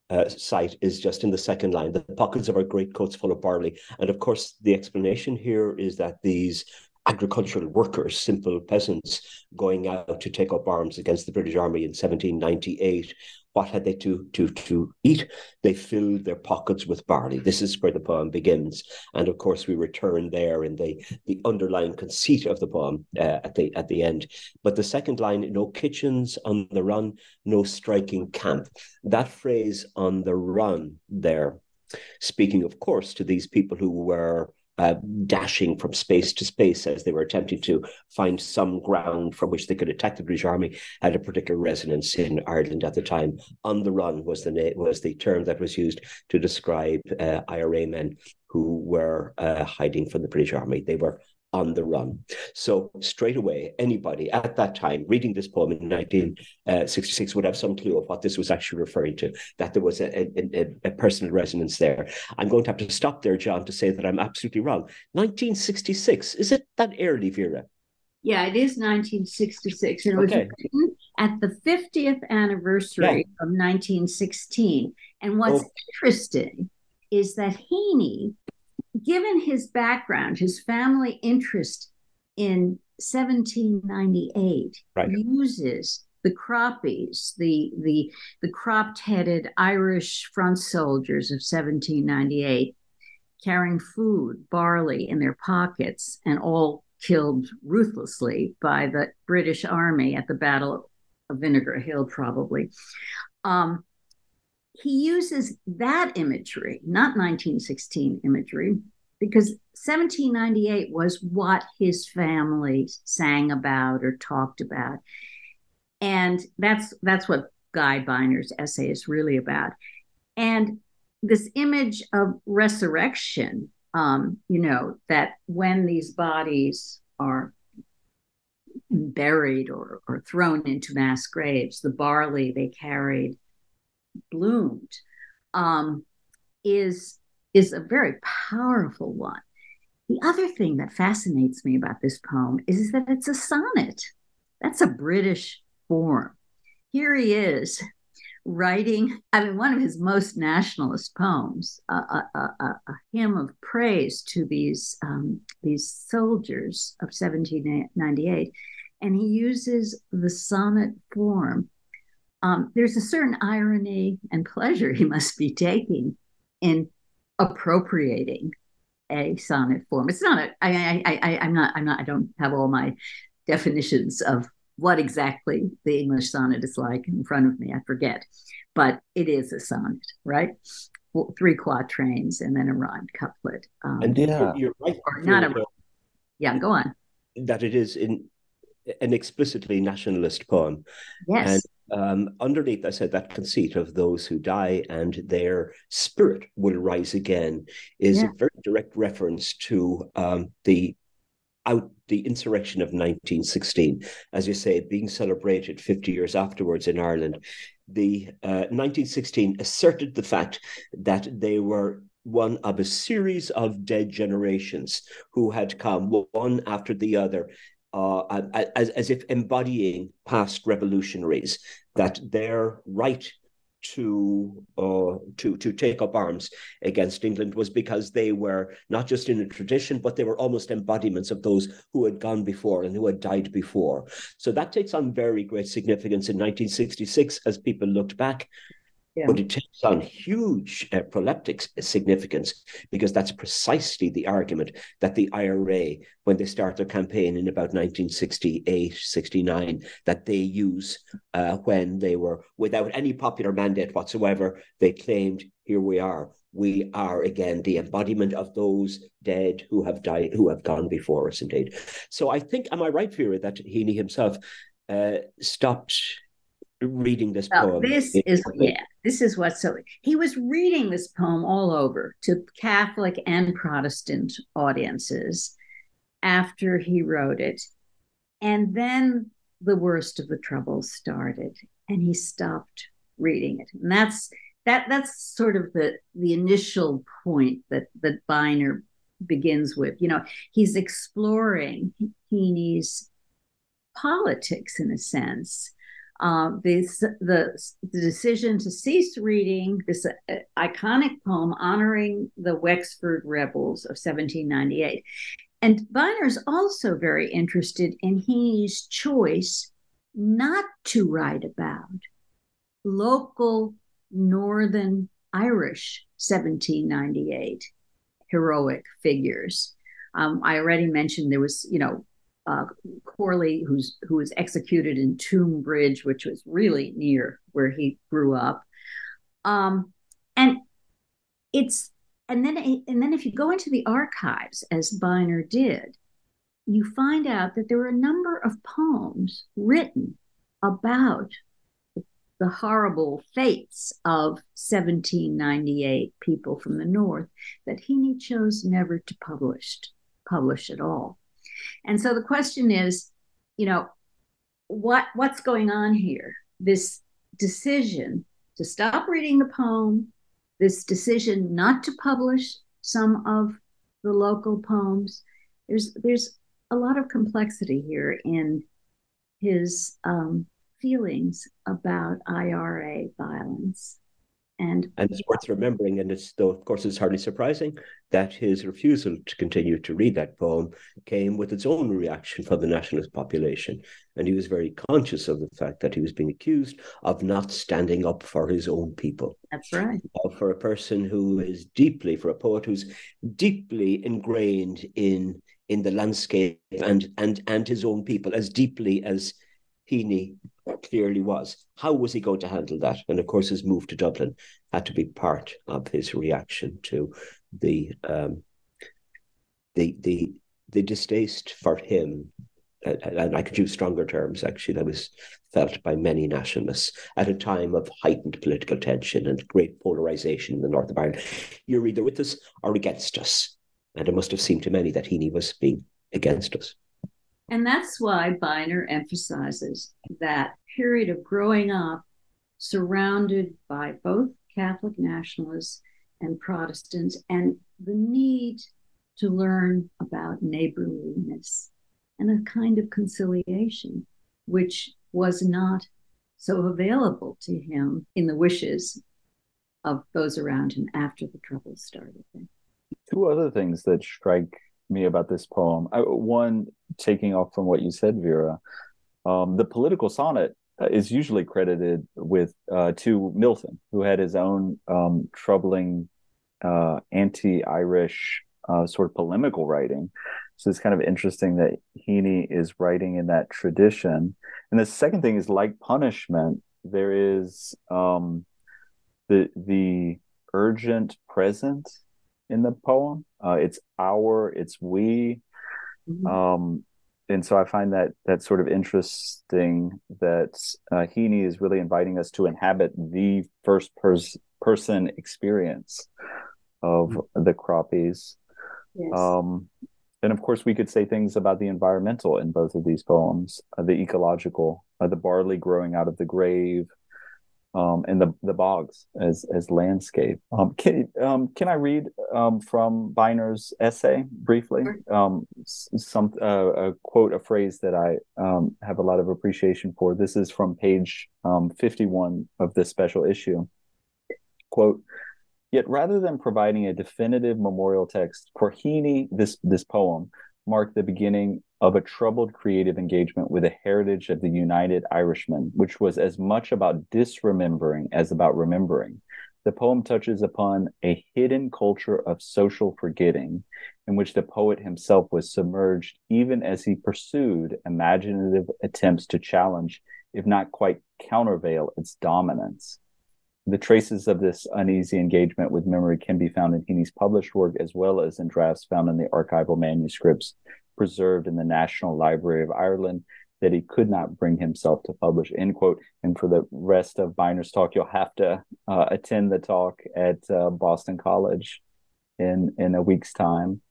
uh, sight is just in the second line the pockets of our great coats full of barley. And of course, the explanation here is that these agricultural workers, simple peasants, going out to take up arms against the British Army in 1798. What had they to, to, to eat? They filled their pockets with barley. This is where the poem begins. And of course, we return there in the, the underlying conceit of the poem uh, at, the, at the end. But the second line no kitchens on the run, no striking camp. That phrase on the run there, speaking, of course, to these people who were uh, dashing from space to space as they were attempting to find some ground from which they could attack the British Army had a particular resonance in Ireland at the time. On the run was the was the term that was used to describe uh, IRA men who were uh, hiding from the British Army. They were on the run. So straight away, anybody at that time reading this poem in 1966 would have some clue of what this was actually referring to, that there was a, a, a, personal resonance there. I'm going to have to stop there, John, to say that I'm absolutely wrong. 1966, is it that early, Vera? Yeah, it is 1966. And it was okay. written at the 50th anniversary yeah. of 1916. And what's oh. interesting is that Heaney given his background, his family interest in 1798 right. uses the croppies, the the the cropped-headed Irish front soldiers of 1798, carrying food, barley in their pockets, and all killed ruthlessly by the British Army at the Battle of Vinegar Hill, probably. Um, he uses that imagery, not 1916 imagery, because 1798 was what his family sang about or talked about. And that's that's what Guy Beiner's essay is really about. And this image of resurrection, um, you know, that when these bodies are buried or, or thrown into mass graves, the barley they carried bloomed um, is is a very powerful one. The other thing that fascinates me about this poem is that it's a sonnet. That's a British form. Here he is writing, I mean, one of his most nationalist poems, a, a, a, a hymn of praise to these, um, these soldiers of 1798. And he uses the sonnet form um, there's a certain irony and pleasure he must be taking in appropriating a sonnet form. It's not a, I, I, I, I'm not, I'm not, I don't have all my definitions of what exactly the English sonnet is like in front of me. I forget, but it is a sonnet, right? Three quatrains and then a rhymed couplet. Um, and yeah, you're right. Or not a, yeah, go on. That it is in an explicitly nationalist poem. Yes. Um, underneath, I said that conceit of those who die and their spirit will rise again is yeah. a very direct reference to um, the out the insurrection of 1916, as you say, being celebrated 50 years afterwards in Ireland. The uh, 1916 asserted the fact that they were one of a series of dead generations who had come one after the other uh, as, as if embodying past revolutionaries, that their right to uh, to to take up arms against England was because they were not just in a tradition, but they were almost embodiments of those who had gone before and who had died before. So that takes on very great significance in 1966 as people looked back yeah. But it takes on huge uh, proleptic significance because that's precisely the argument that the IRA, when they start their campaign in about 1968, 69, that they use uh, when they were without any popular mandate whatsoever. They claimed, here we are. We are again the embodiment of those dead who have died, who have gone before us, indeed. So I think, am I right, Vera, that Heaney himself uh, stopped reading this well, poem. This is yeah, this is what so he was reading this poem all over to Catholic and Protestant audiences after he wrote it. And then the worst of the troubles started and he stopped reading it. And that's that that's sort of the the initial point that that Beiner begins with. You know, he's exploring Heaney's politics in a sense. Uh, this, the, the decision to cease reading this uh, iconic poem honoring the Wexford rebels of 1798. And is also very interested in Heaney's choice not to write about local Northern Irish 1798 heroic figures. Um, I already mentioned there was, you know, uh, Corley, who's who was executed in Toome Bridge, which was really near where he grew up. Um, and it's and then and then if you go into the archives, as Beiner did, you find out that there were a number of poems written about the horrible fates of 1798 people from the north that Heaney chose never to publish publish at all. And so the question is, you know, what what's going on here? This decision to stop reading the poem, this decision not to publish some of the local poems. There's there's a lot of complexity here in his um, feelings about IRA violence. And, and it's worth remembering, and it's though of course it's hardly surprising that his refusal to continue to read that poem came with its own reaction from the nationalist population. And he was very conscious of the fact that he was being accused of not standing up for his own people. That's right. Uh, for a person who is deeply, for a poet who's deeply ingrained in in the landscape and and and his own people as deeply as Heaney clearly was. How was he going to handle that? And of course, his move to Dublin had to be part of his reaction to the um, the the the distaste for him. And I could use stronger terms, actually, that was felt by many nationalists at a time of heightened political tension and great polarization in the north of Ireland. You're either with us or against us. And it must have seemed to many that Heaney was being against us. And that's why Beiner emphasizes that period of growing up surrounded by both Catholic nationalists and Protestants and the need to learn about neighborliness and a kind of conciliation, which was not so available to him in the wishes of those around him after the troubles started. Two other things that strike me about this poem. I, one, taking off from what you said, Vera, um, the political sonnet uh, is usually credited with uh, to Milton, who had his own um, troubling uh, anti-Irish uh, sort of polemical writing. So it's kind of interesting that Heaney is writing in that tradition. And the second thing is like punishment, there is um, the the urgent present in the poem. Uh, it's our, it's we. Mm-hmm. Um, and so I find that that sort of interesting that uh, Heaney is really inviting us to inhabit the first pers- person experience of mm-hmm. the croppies. Yes. Um, and of course, we could say things about the environmental in both of these poems, uh, the ecological, uh, the barley growing out of the grave, um, and the the bogs as as landscape. Um, can um, can I read um, from Beiner's essay briefly? Um, some uh, a quote, a phrase that I um, have a lot of appreciation for. This is from page fifty one of this special issue. Quote. Yet, rather than providing a definitive memorial text for Heaney, this this poem marked the beginning of a troubled creative engagement with the heritage of the United Irishmen, which was as much about disremembering as about remembering. The poem touches upon a hidden culture of social forgetting, in which the poet himself was submerged even as he pursued imaginative attempts to challenge, if not quite countervail, its dominance. The traces of this uneasy engagement with memory can be found in Heaney's published work as well as in drafts found in the archival manuscripts preserved in the National Library of Ireland that he could not bring himself to publish, end quote. And for the rest of Beiner's talk, you'll have to uh, attend the talk at uh, Boston College in, in a week's time.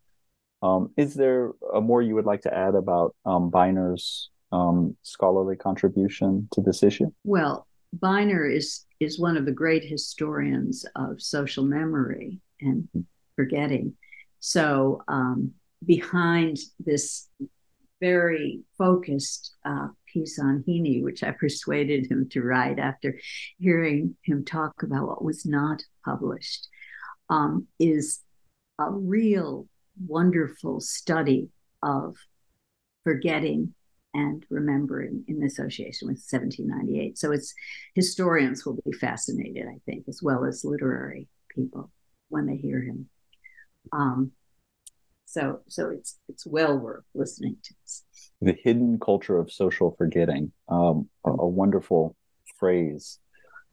Um, is there a more you would like to add about um, Beiner's um, scholarly contribution to this issue? Well, Beiner is is one of the great historians of social memory and forgetting. So um, behind this very focused uh, piece on Heaney, which I persuaded him to write after hearing him talk about what was not published, um, is a real wonderful study of forgetting and remembering in association with 1798. So it's historians will be fascinated, I think, as well as literary people when they hear him. Um, so so it's it's well worth listening to. This. The hidden culture of social forgetting, um, a, a wonderful phrase.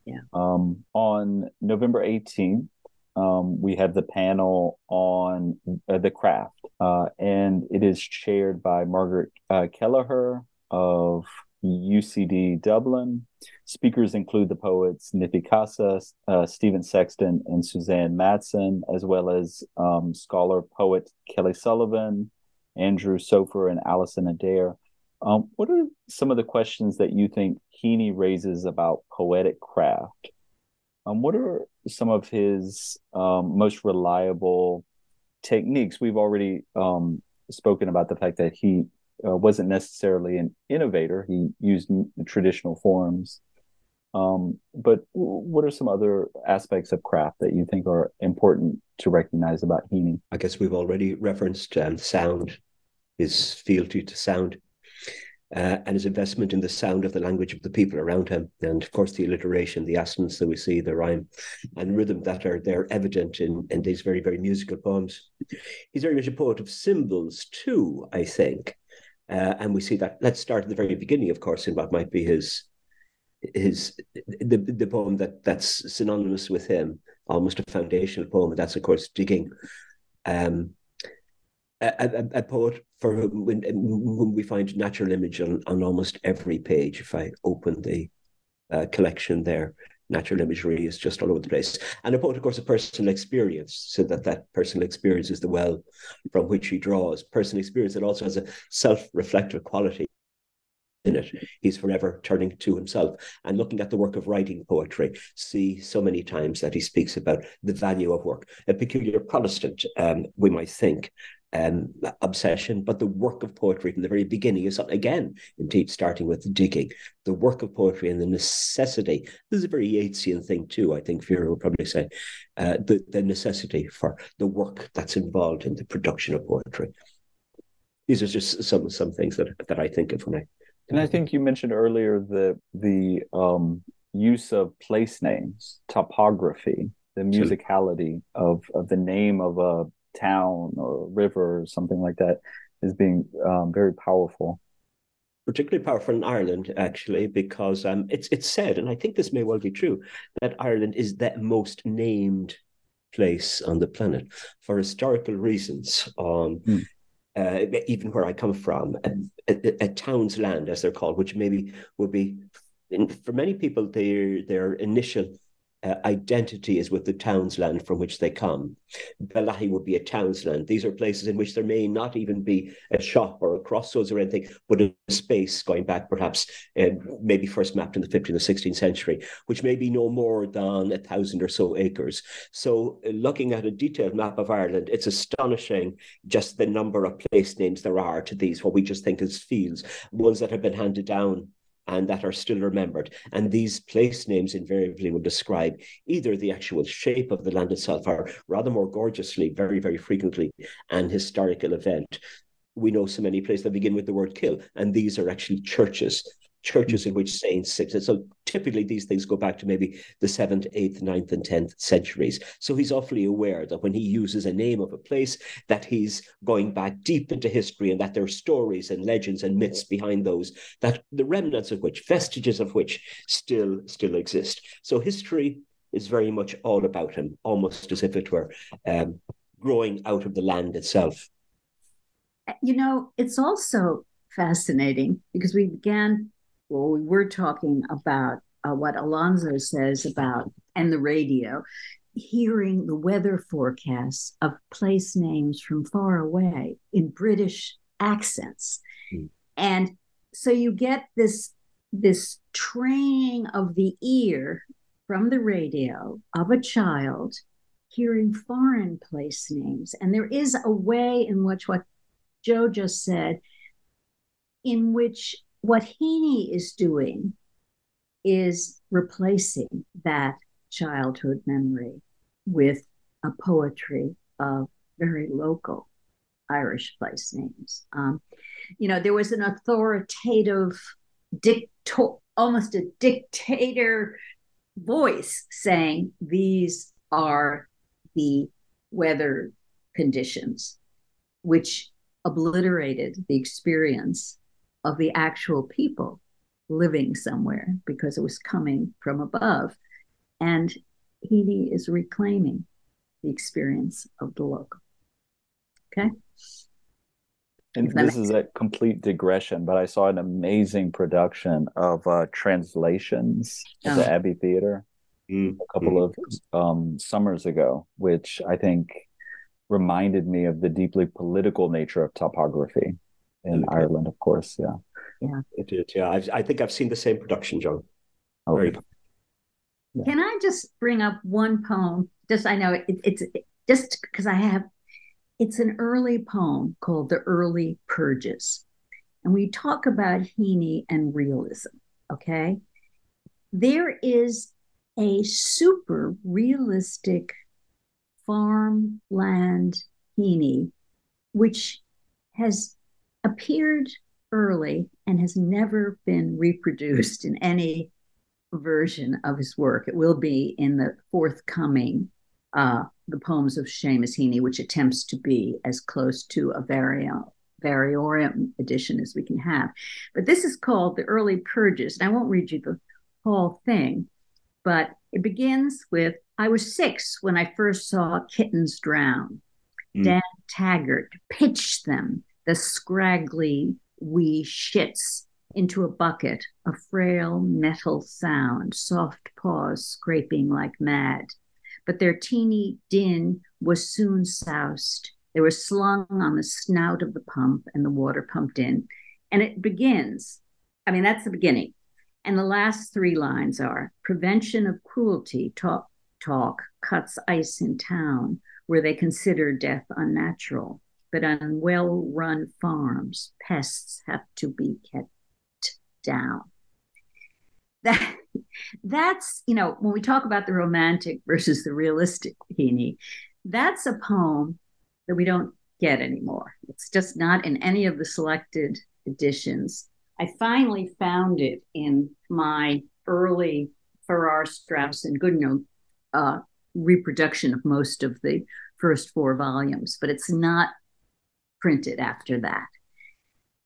Yeah. Um, on November 18th, um, we have the panel on uh, the craft, uh, and it is chaired by Margaret uh, Kelleher of UCD Dublin. Speakers include the poets Nithy Kasa, uh, Stephen Sexton, and Suzanne Matson, as well as um, scholar poet Kelly Sullivan, Andrew Sofer, and Allison Adair. Um, what are some of the questions that you think Heaney raises about poetic craft? Um, what are some of his um, most reliable techniques? We've already um, spoken about the fact that he uh, wasn't necessarily an innovator. He used traditional forms. Um, but what are some other aspects of craft that you think are important to recognize about Heaney? I guess we've already referenced um, sound, his fealty to sound, uh, and his investment in the sound of the language of the people around him. And of course, the alliteration, the assonance that we see, the rhyme and rhythm that are there evident in, in these very, very musical poems. He's very much a poet of symbols, too, I think. Uh, and we see that. Let's start at the very beginning, of course, in what might be his his the the poem that that's synonymous with him, almost a foundational poem, and that's of course digging. Um, a, a, a poet for whom when, when, we find natural image on, on almost every page. If I open the uh, collection there, natural imagery is just all over the place. And a poet, of course, a personal experience, so that that personal experience is the well from which he draws. Personal experience that also has a self-reflective quality in it. He's forever turning to himself and looking at the work of writing poetry. See so many times that he speaks about the value of work. A peculiar Protestant, um, we might think, um, obsession, but the work of poetry from the very beginning is again, indeed, starting with digging, the work of poetry and the necessity. This is a very Yeatsian thing too. I think Vera will probably say uh, the the necessity for the work that's involved in the production of poetry. These are just some some things that that I think of when I. And I think you mentioned earlier the the um, use of place names, topography, the musicality of of the name of a town or river or something like that is being um, very powerful. Particularly powerful in Ireland, actually, because um, it's it's said, and I think this may well be true, that Ireland is the most named place on the planet for historical reasons. Um, hmm. uh, even where I come from, a, a, a, town's land, as they're called, which maybe would be, for many people, their their initial uh, identity is with the townsland from which they come. Bellaghy would be a townsland. These are places in which there may not even be a shop or a crossroads or anything, but a space going back perhaps uh, maybe first mapped in the 15th or 16th century, which may be no more than a thousand or so acres. So uh, looking at a detailed map of Ireland, it's astonishing just the number of place names there are to these, what we just think as fields, ones that have been handed down and that are still remembered. And these place names invariably will describe either the actual shape of the land itself or rather more gorgeously, very, very frequently, an historical event. We know so many places that begin with the word kill, and these are actually churches churches in which saints sit. So typically these things go back to maybe the seventh, eighth, ninth, and tenth centuries. So he's awfully aware that when he uses a name of a place, that he's going back deep into history and that there are stories and legends and myths behind those, that the remnants of which, vestiges of which still still exist. So history is very much all about him, almost as if it were um, growing out of the land itself. You know, it's also fascinating because we began well, we were talking about uh, what Alonso says about and the radio, hearing the weather forecasts of place names from far away in British accents. Mm. And so you get this this training of the ear from the radio of a child hearing foreign place names. And there is a way in which what Joe just said in which what Heaney is doing is replacing that childhood memory with a poetry of very local Irish place names. Um, you know, there was an authoritative, dicto- almost a dictator voice saying these are the weather conditions, which obliterated the experience of the actual people living somewhere because it was coming from above. And Heaney is reclaiming the experience of the local. Okay. And this is a complete digression, but I saw an amazing production of uh, translations at the oh. Abbey Theater mm-hmm. a couple of um, summers ago, which I think reminded me of the deeply political nature of topography in okay. Ireland, of course. Yeah. Yeah. It did. Yeah. I've, i think I've seen the same production, John. Oh, Very yeah. Can I just bring up one poem? Just, I know it, it's it, just because I have, it's an early poem called The Early Purges. And we talk about Heaney and realism. Okay. There is a super realistic farmland Heaney, which has appeared early and has never been reproduced in any version of his work. It will be in the forthcoming uh, The Poems of Seamus Heaney, which attempts to be as close to a vario, variorium edition as we can have. But this is called The Early Purges. And I won't read you the whole thing, but it begins with I was six when I first saw kittens drown. Mm. Dan Taggart pitched them, the scraggly wee shits, into a bucket, a frail metal sound, soft paws scraping like mad. But their teeny din was soon soused. They were slung on the snout of the pump, and the water pumped in. And it begins. I mean, that's the beginning. And the last three lines are prevention of cruelty talk, talk cuts ice in town where they consider death unnatural. But on well run farms, pests have to be kept down. That, that's, you know, when we talk about the romantic versus the realistic Heaney, that's a poem that we don't get anymore. It's just not in any of the selected editions I finally found it in my early Farrar, Straus, and Goodenough uh, reproduction of most of the first four volumes, but it's not printed after that.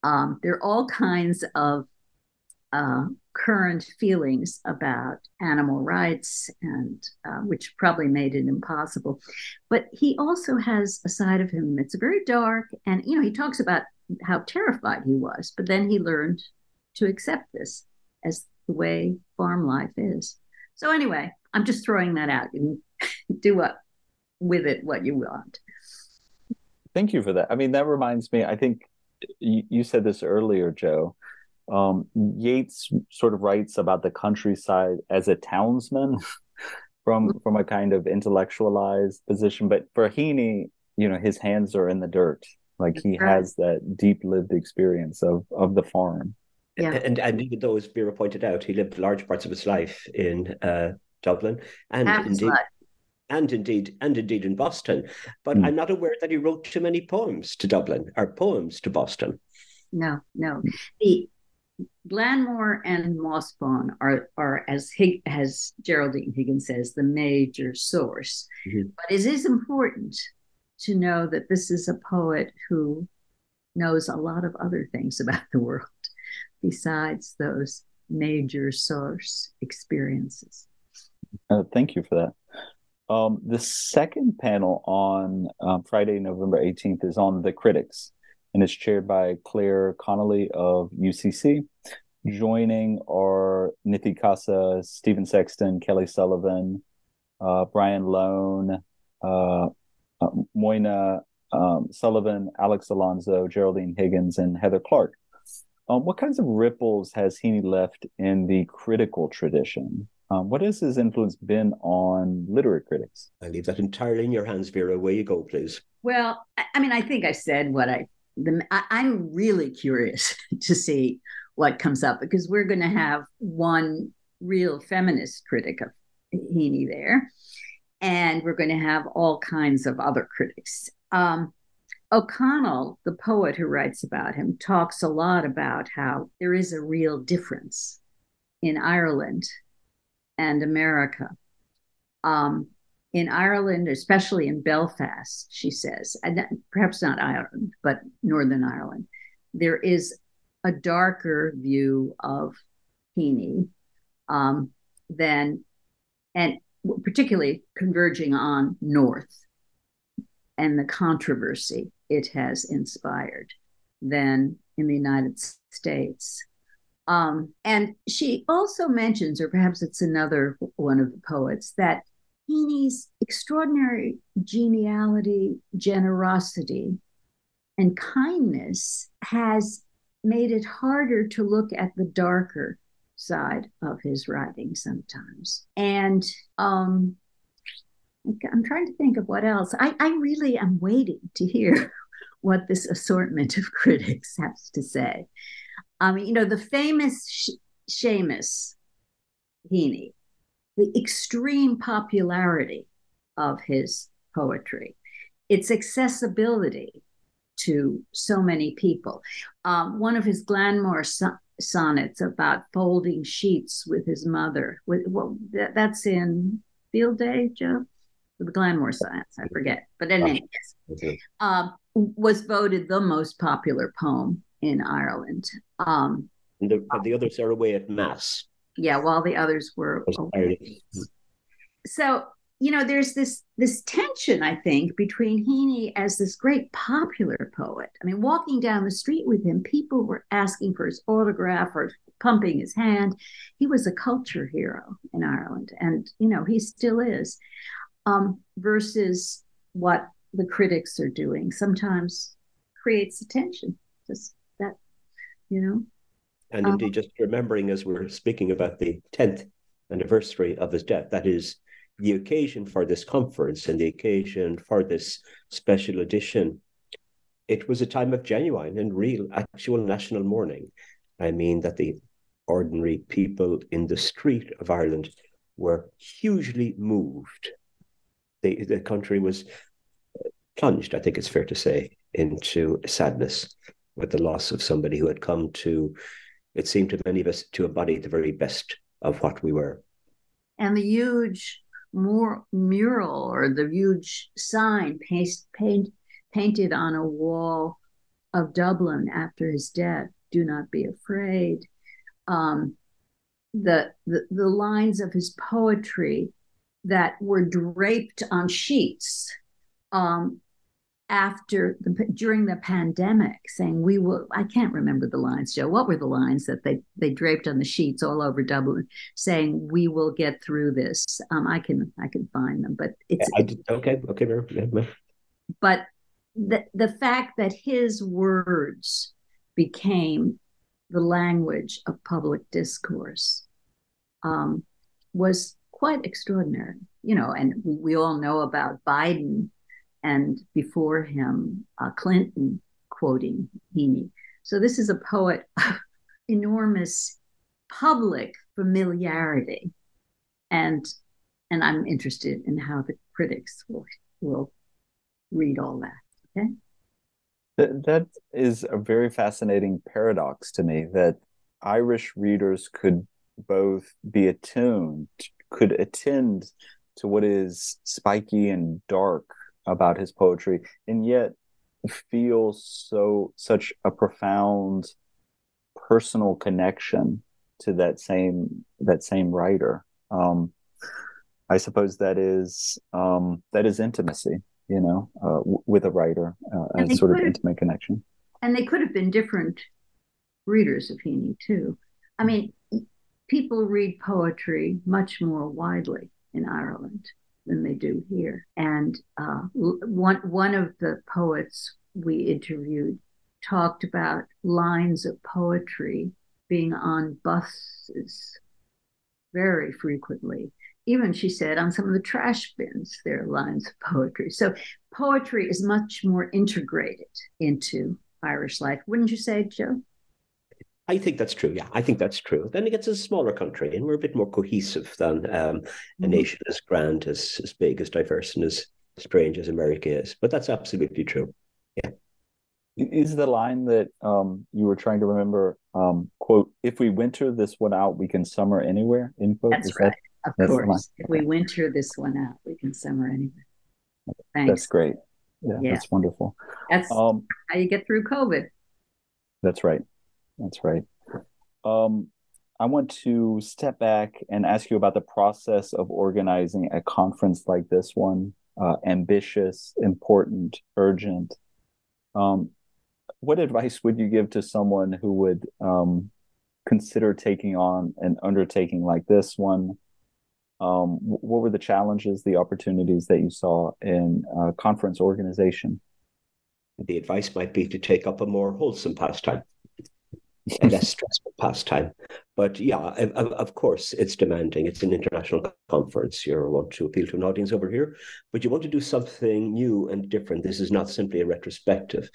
Um, there are all kinds of uh, current feelings about animal rights, and uh, which probably made it impossible. But he also has a side of him that's very dark, and you know he talks about how terrified he was. But then he learned to accept this as the way farm life is. So anyway, I'm just throwing that out. You can do what with it what you want. Thank you for that. I mean, that reminds me. I think you, you said this earlier, Joe. Um, Yeats sort of writes about the countryside as a townsman from mm-hmm. from a kind of intellectualized position, but for Heaney, you know, his hands are in the dirt like he right. has that deep lived experience of of the farm. Yeah. And and even though, as Vera pointed out, he lived large parts of his life in uh, Dublin and Half indeed and indeed and indeed in Boston. But mm. I'm not aware that he wrote too many poems to Dublin or poems to Boston. No, no. The Glanmore and Mossbawn are are as Hig, as Geraldine Higgins says the major source. Mm-hmm. But it is important to know that this is a poet who knows a lot of other things about the world besides those major source experiences. Uh, thank you for that. Um, the second panel on um, Friday, November 18th is on the critics, and it's chaired by Claire Connolly of UCC. Joining are Nithy Kasa, Stephen Sexton, Kelly Sullivan, uh, Brian Lone, uh, uh, Moynagh um, Sullivan, Alex Alonso, Geraldine Higgins, and Heather Clark. Um, what kinds of ripples has Heaney left in the critical tradition? Um, what has his influence been on literary critics? I leave that entirely in your hands, Vera. Where you go, please. Well, I mean, I think I said what I the I, I'm really curious to see what comes up because we're going to have one real feminist critic of Heaney there, and we're going to have all kinds of other critics. Um, O'Connell, the poet who writes about him, talks a lot about how there is a real difference in Ireland and America. Um, in Ireland, especially in Belfast, she says, and perhaps not Ireland, but Northern Ireland, there is a darker view of Heaney um, than, and particularly converging on North and the controversy it has inspired than in the United States. Um, and she also mentions, or perhaps it's another one of the poets, that Heaney's extraordinary geniality, generosity, and kindness has made it harder to look at the darker side of his writing sometimes. And um, I'm trying to think of what else. I, I really am waiting to hear what this assortment of critics has to say. I mean, you know, the famous Sh- Seamus Heaney, the extreme popularity of his poetry, its accessibility to so many people. Um, one of his Glanmore so- sonnets about folding sheets with his mother, with, well, that, that's in Field Day, Joe? The Glanmore sonnets, I forget. But in any case, uh, was voted the most popular poem in Ireland. Um, and the, the others are away at Mass. Yeah, while the others were away. So, you know, there's this this tension, I think, between Heaney as this great popular poet. I mean, walking down the street with him, people were asking for his autograph or pumping his hand. He was a culture hero in Ireland, and you know, he still is. Um, versus what the critics are doing sometimes creates a tension. Just you know. And um, indeed, just remembering as we're speaking about the 10th anniversary of his death, that is the occasion for this conference and the occasion for this special edition. It was a time of genuine and real, actual national mourning. I mean, that the ordinary people in the street of Ireland were hugely moved. The, the country was plunged, I think it's fair to say, into sadness with the loss of somebody who had come to, it seemed to many of us, to embody the very best of what we were. And the huge mur- mural or the huge sign paste, paint, painted on a wall of Dublin after his death do not be afraid. Um, the, the, the lines of his poetry that were draped on sheets um, after the during the pandemic saying we will i can't remember the lines joe. What were the lines that they they draped on the sheets all over dublin saying we will get through this. Um i can i can find them but it's I did, okay okay but the the fact that his words became the language of public discourse um was quite extraordinary you know and we, we all know about biden and before him, uh, Clinton quoting Heaney. So this is a poet of enormous public familiarity, and and I'm interested in how the critics will will read all that. Okay. That, that is a very fascinating paradox to me that Irish readers could both be attuned, could attend to what is spiky and dark about his poetry and yet feels so such a profound personal connection to that same that same writer. Um i suppose that is um that is intimacy you know uh, w- with a writer uh, and, and sort of intimate connection. And they could have been different readers of Heaney too. I mean people read poetry much more widely in ireland than they do here. And uh, one one of the poets we interviewed talked about lines of poetry being on buses very frequently. Even she said on some of the trash bins there are lines of poetry. So poetry is much more integrated into Irish life. Wouldn't you say, Joe? I think that's true. Yeah, I think that's true. Then it gets a smaller country, and we're a bit more cohesive than um, a mm-hmm. nation as grand, as as big, as diverse, and as strange as America is. But that's absolutely true. Yeah. Is the line that um, you were trying to remember? Um, quote: "If we winter this one out, we can summer anywhere." In quote. That's is right. That, of that's course. If we winter this one out, we can summer anywhere. Thanks. That's great. Yeah, yeah. that's wonderful. That's um, how you get through COVID. That's right. That's right. Um, I want to step back and ask you about the process of organizing a conference like this one. Uh, ambitious, important, urgent. Um, what advice would you give to someone who would um, consider taking on an undertaking like this one? Um, what were the challenges, the opportunities that you saw in uh, conference organization? The advice might be to take up a more wholesome pastime a less stressful pastime. But yeah, of, of, course, it's demanding. It's an international conference. You want to appeal to an audience over here, but you want to do something new and different. This is not simply a retrospective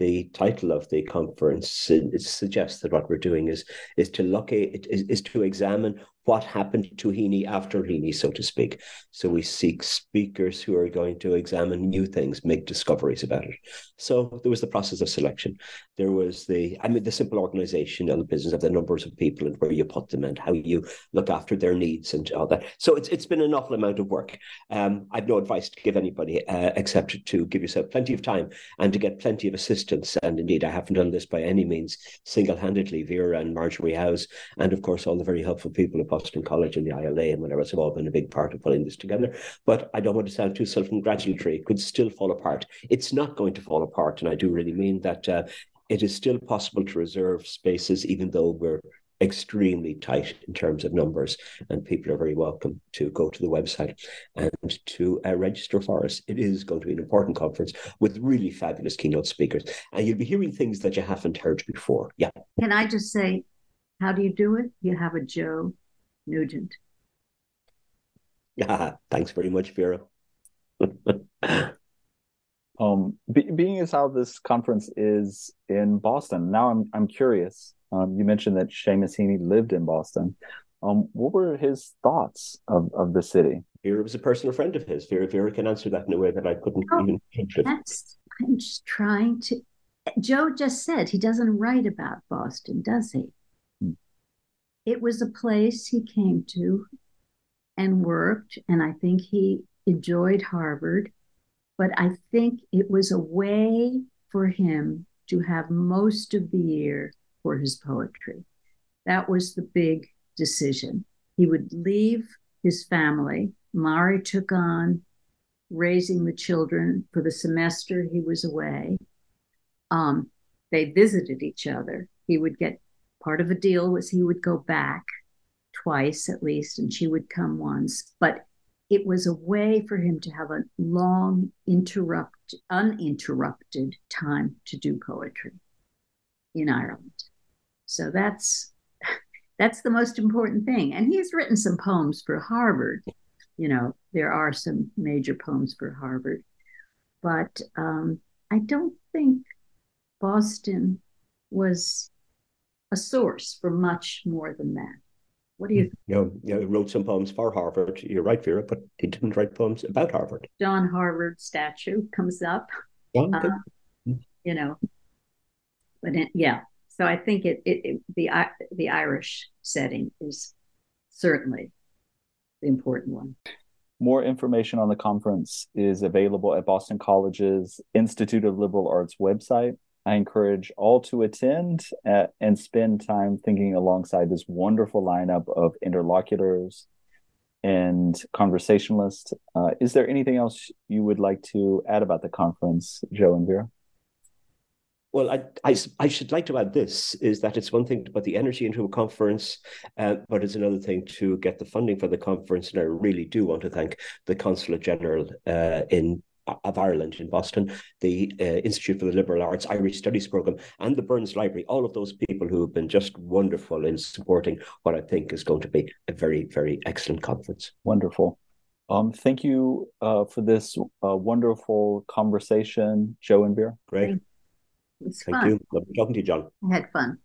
the title of the conference suggests that what we're doing is is to look at is, is to examine what happened to Heaney after Heaney, so to speak. So we seek speakers who are going to examine new things, make discoveries about it. So there was the process of selection. There was the, I mean, the simple organization and the business of the numbers of people and where you put them and how you look after their needs and all that. So it's it's been an awful amount of work. Um, I've no advice to give anybody uh, except to give yourself plenty of time and to get plenty of assistance. And indeed, I haven't done this by any means single-handedly. Vera and Marjorie Howes, and of course all the very helpful people Boston College and the ILA and whatever have all been a big part of pulling this together. But I don't want to sound too self congratulatory. It could still fall apart. It's not going to fall apart. And I do really mean that uh, it is still possible to reserve spaces, even though we're extremely tight in terms of numbers, and people are very welcome to go to the website and to uh, register for us. It is going to be an important conference with really fabulous keynote speakers, and you'll be hearing things that you haven't heard before. Yeah. Can I just say, how do you do it? You have a Joe Nugent. Yeah, thanks very much, Vera. um, be, being as how this conference is in Boston, now I'm I'm curious. Um, you mentioned that Seamus Heaney lived in Boston. Um, what were his thoughts of, of the city? Vera was a personal friend of his. Vera, Vera can answer that in a way that I couldn't oh, even picture. That's I'm just trying to. Joe just said he doesn't write about Boston, does he? It was a place he came to and worked, and I think he enjoyed Harvard. But I think it was a way for him to have most of the year for his poetry. That was the big decision. He would leave his family. Marie took on raising the children for the semester he was away. Um, they visited each other. He would get part of the deal was he would go back twice at least, and she would come once. But it was a way for him to have a long, interrupt, uninterrupted time to do poetry in Ireland. So that's that's the most important thing. And he's written some poems for Harvard. You know, there are some major poems for Harvard, but um, I don't think Boston was a source for much more than that. What do you think? You know, you know, he wrote some poems for Harvard. You're right, Vera, but he didn't write poems about Harvard. John Harvard statue comes up. uh, you know, but it, yeah. So I think it, it, it the the Irish setting is certainly the important one. More information on the conference is available at Boston College's Institute of Liberal Arts website I encourage all to attend at, uh, and spend time thinking alongside this wonderful lineup of interlocutors and conversationalists. Uh, is there anything else you would like to add about the conference, Joe and Vera? Well, I, I, I, should like to add this is that it's one thing to put the energy into a conference, uh, but it's another thing to get the funding for the conference. And I really do want to thank the Consulate General uh, in of Ireland in Boston, the uh, Institute for the Liberal Arts Irish Studies Program, and the Burns Library, all of those people who have been just wonderful in supporting what I think is going to be a very, very excellent conference. Wonderful. Um, thank you uh, for this uh, wonderful conversation, Joe and Vera. Great. It's Thank fun. you. Lovely talking to you, John. I had fun.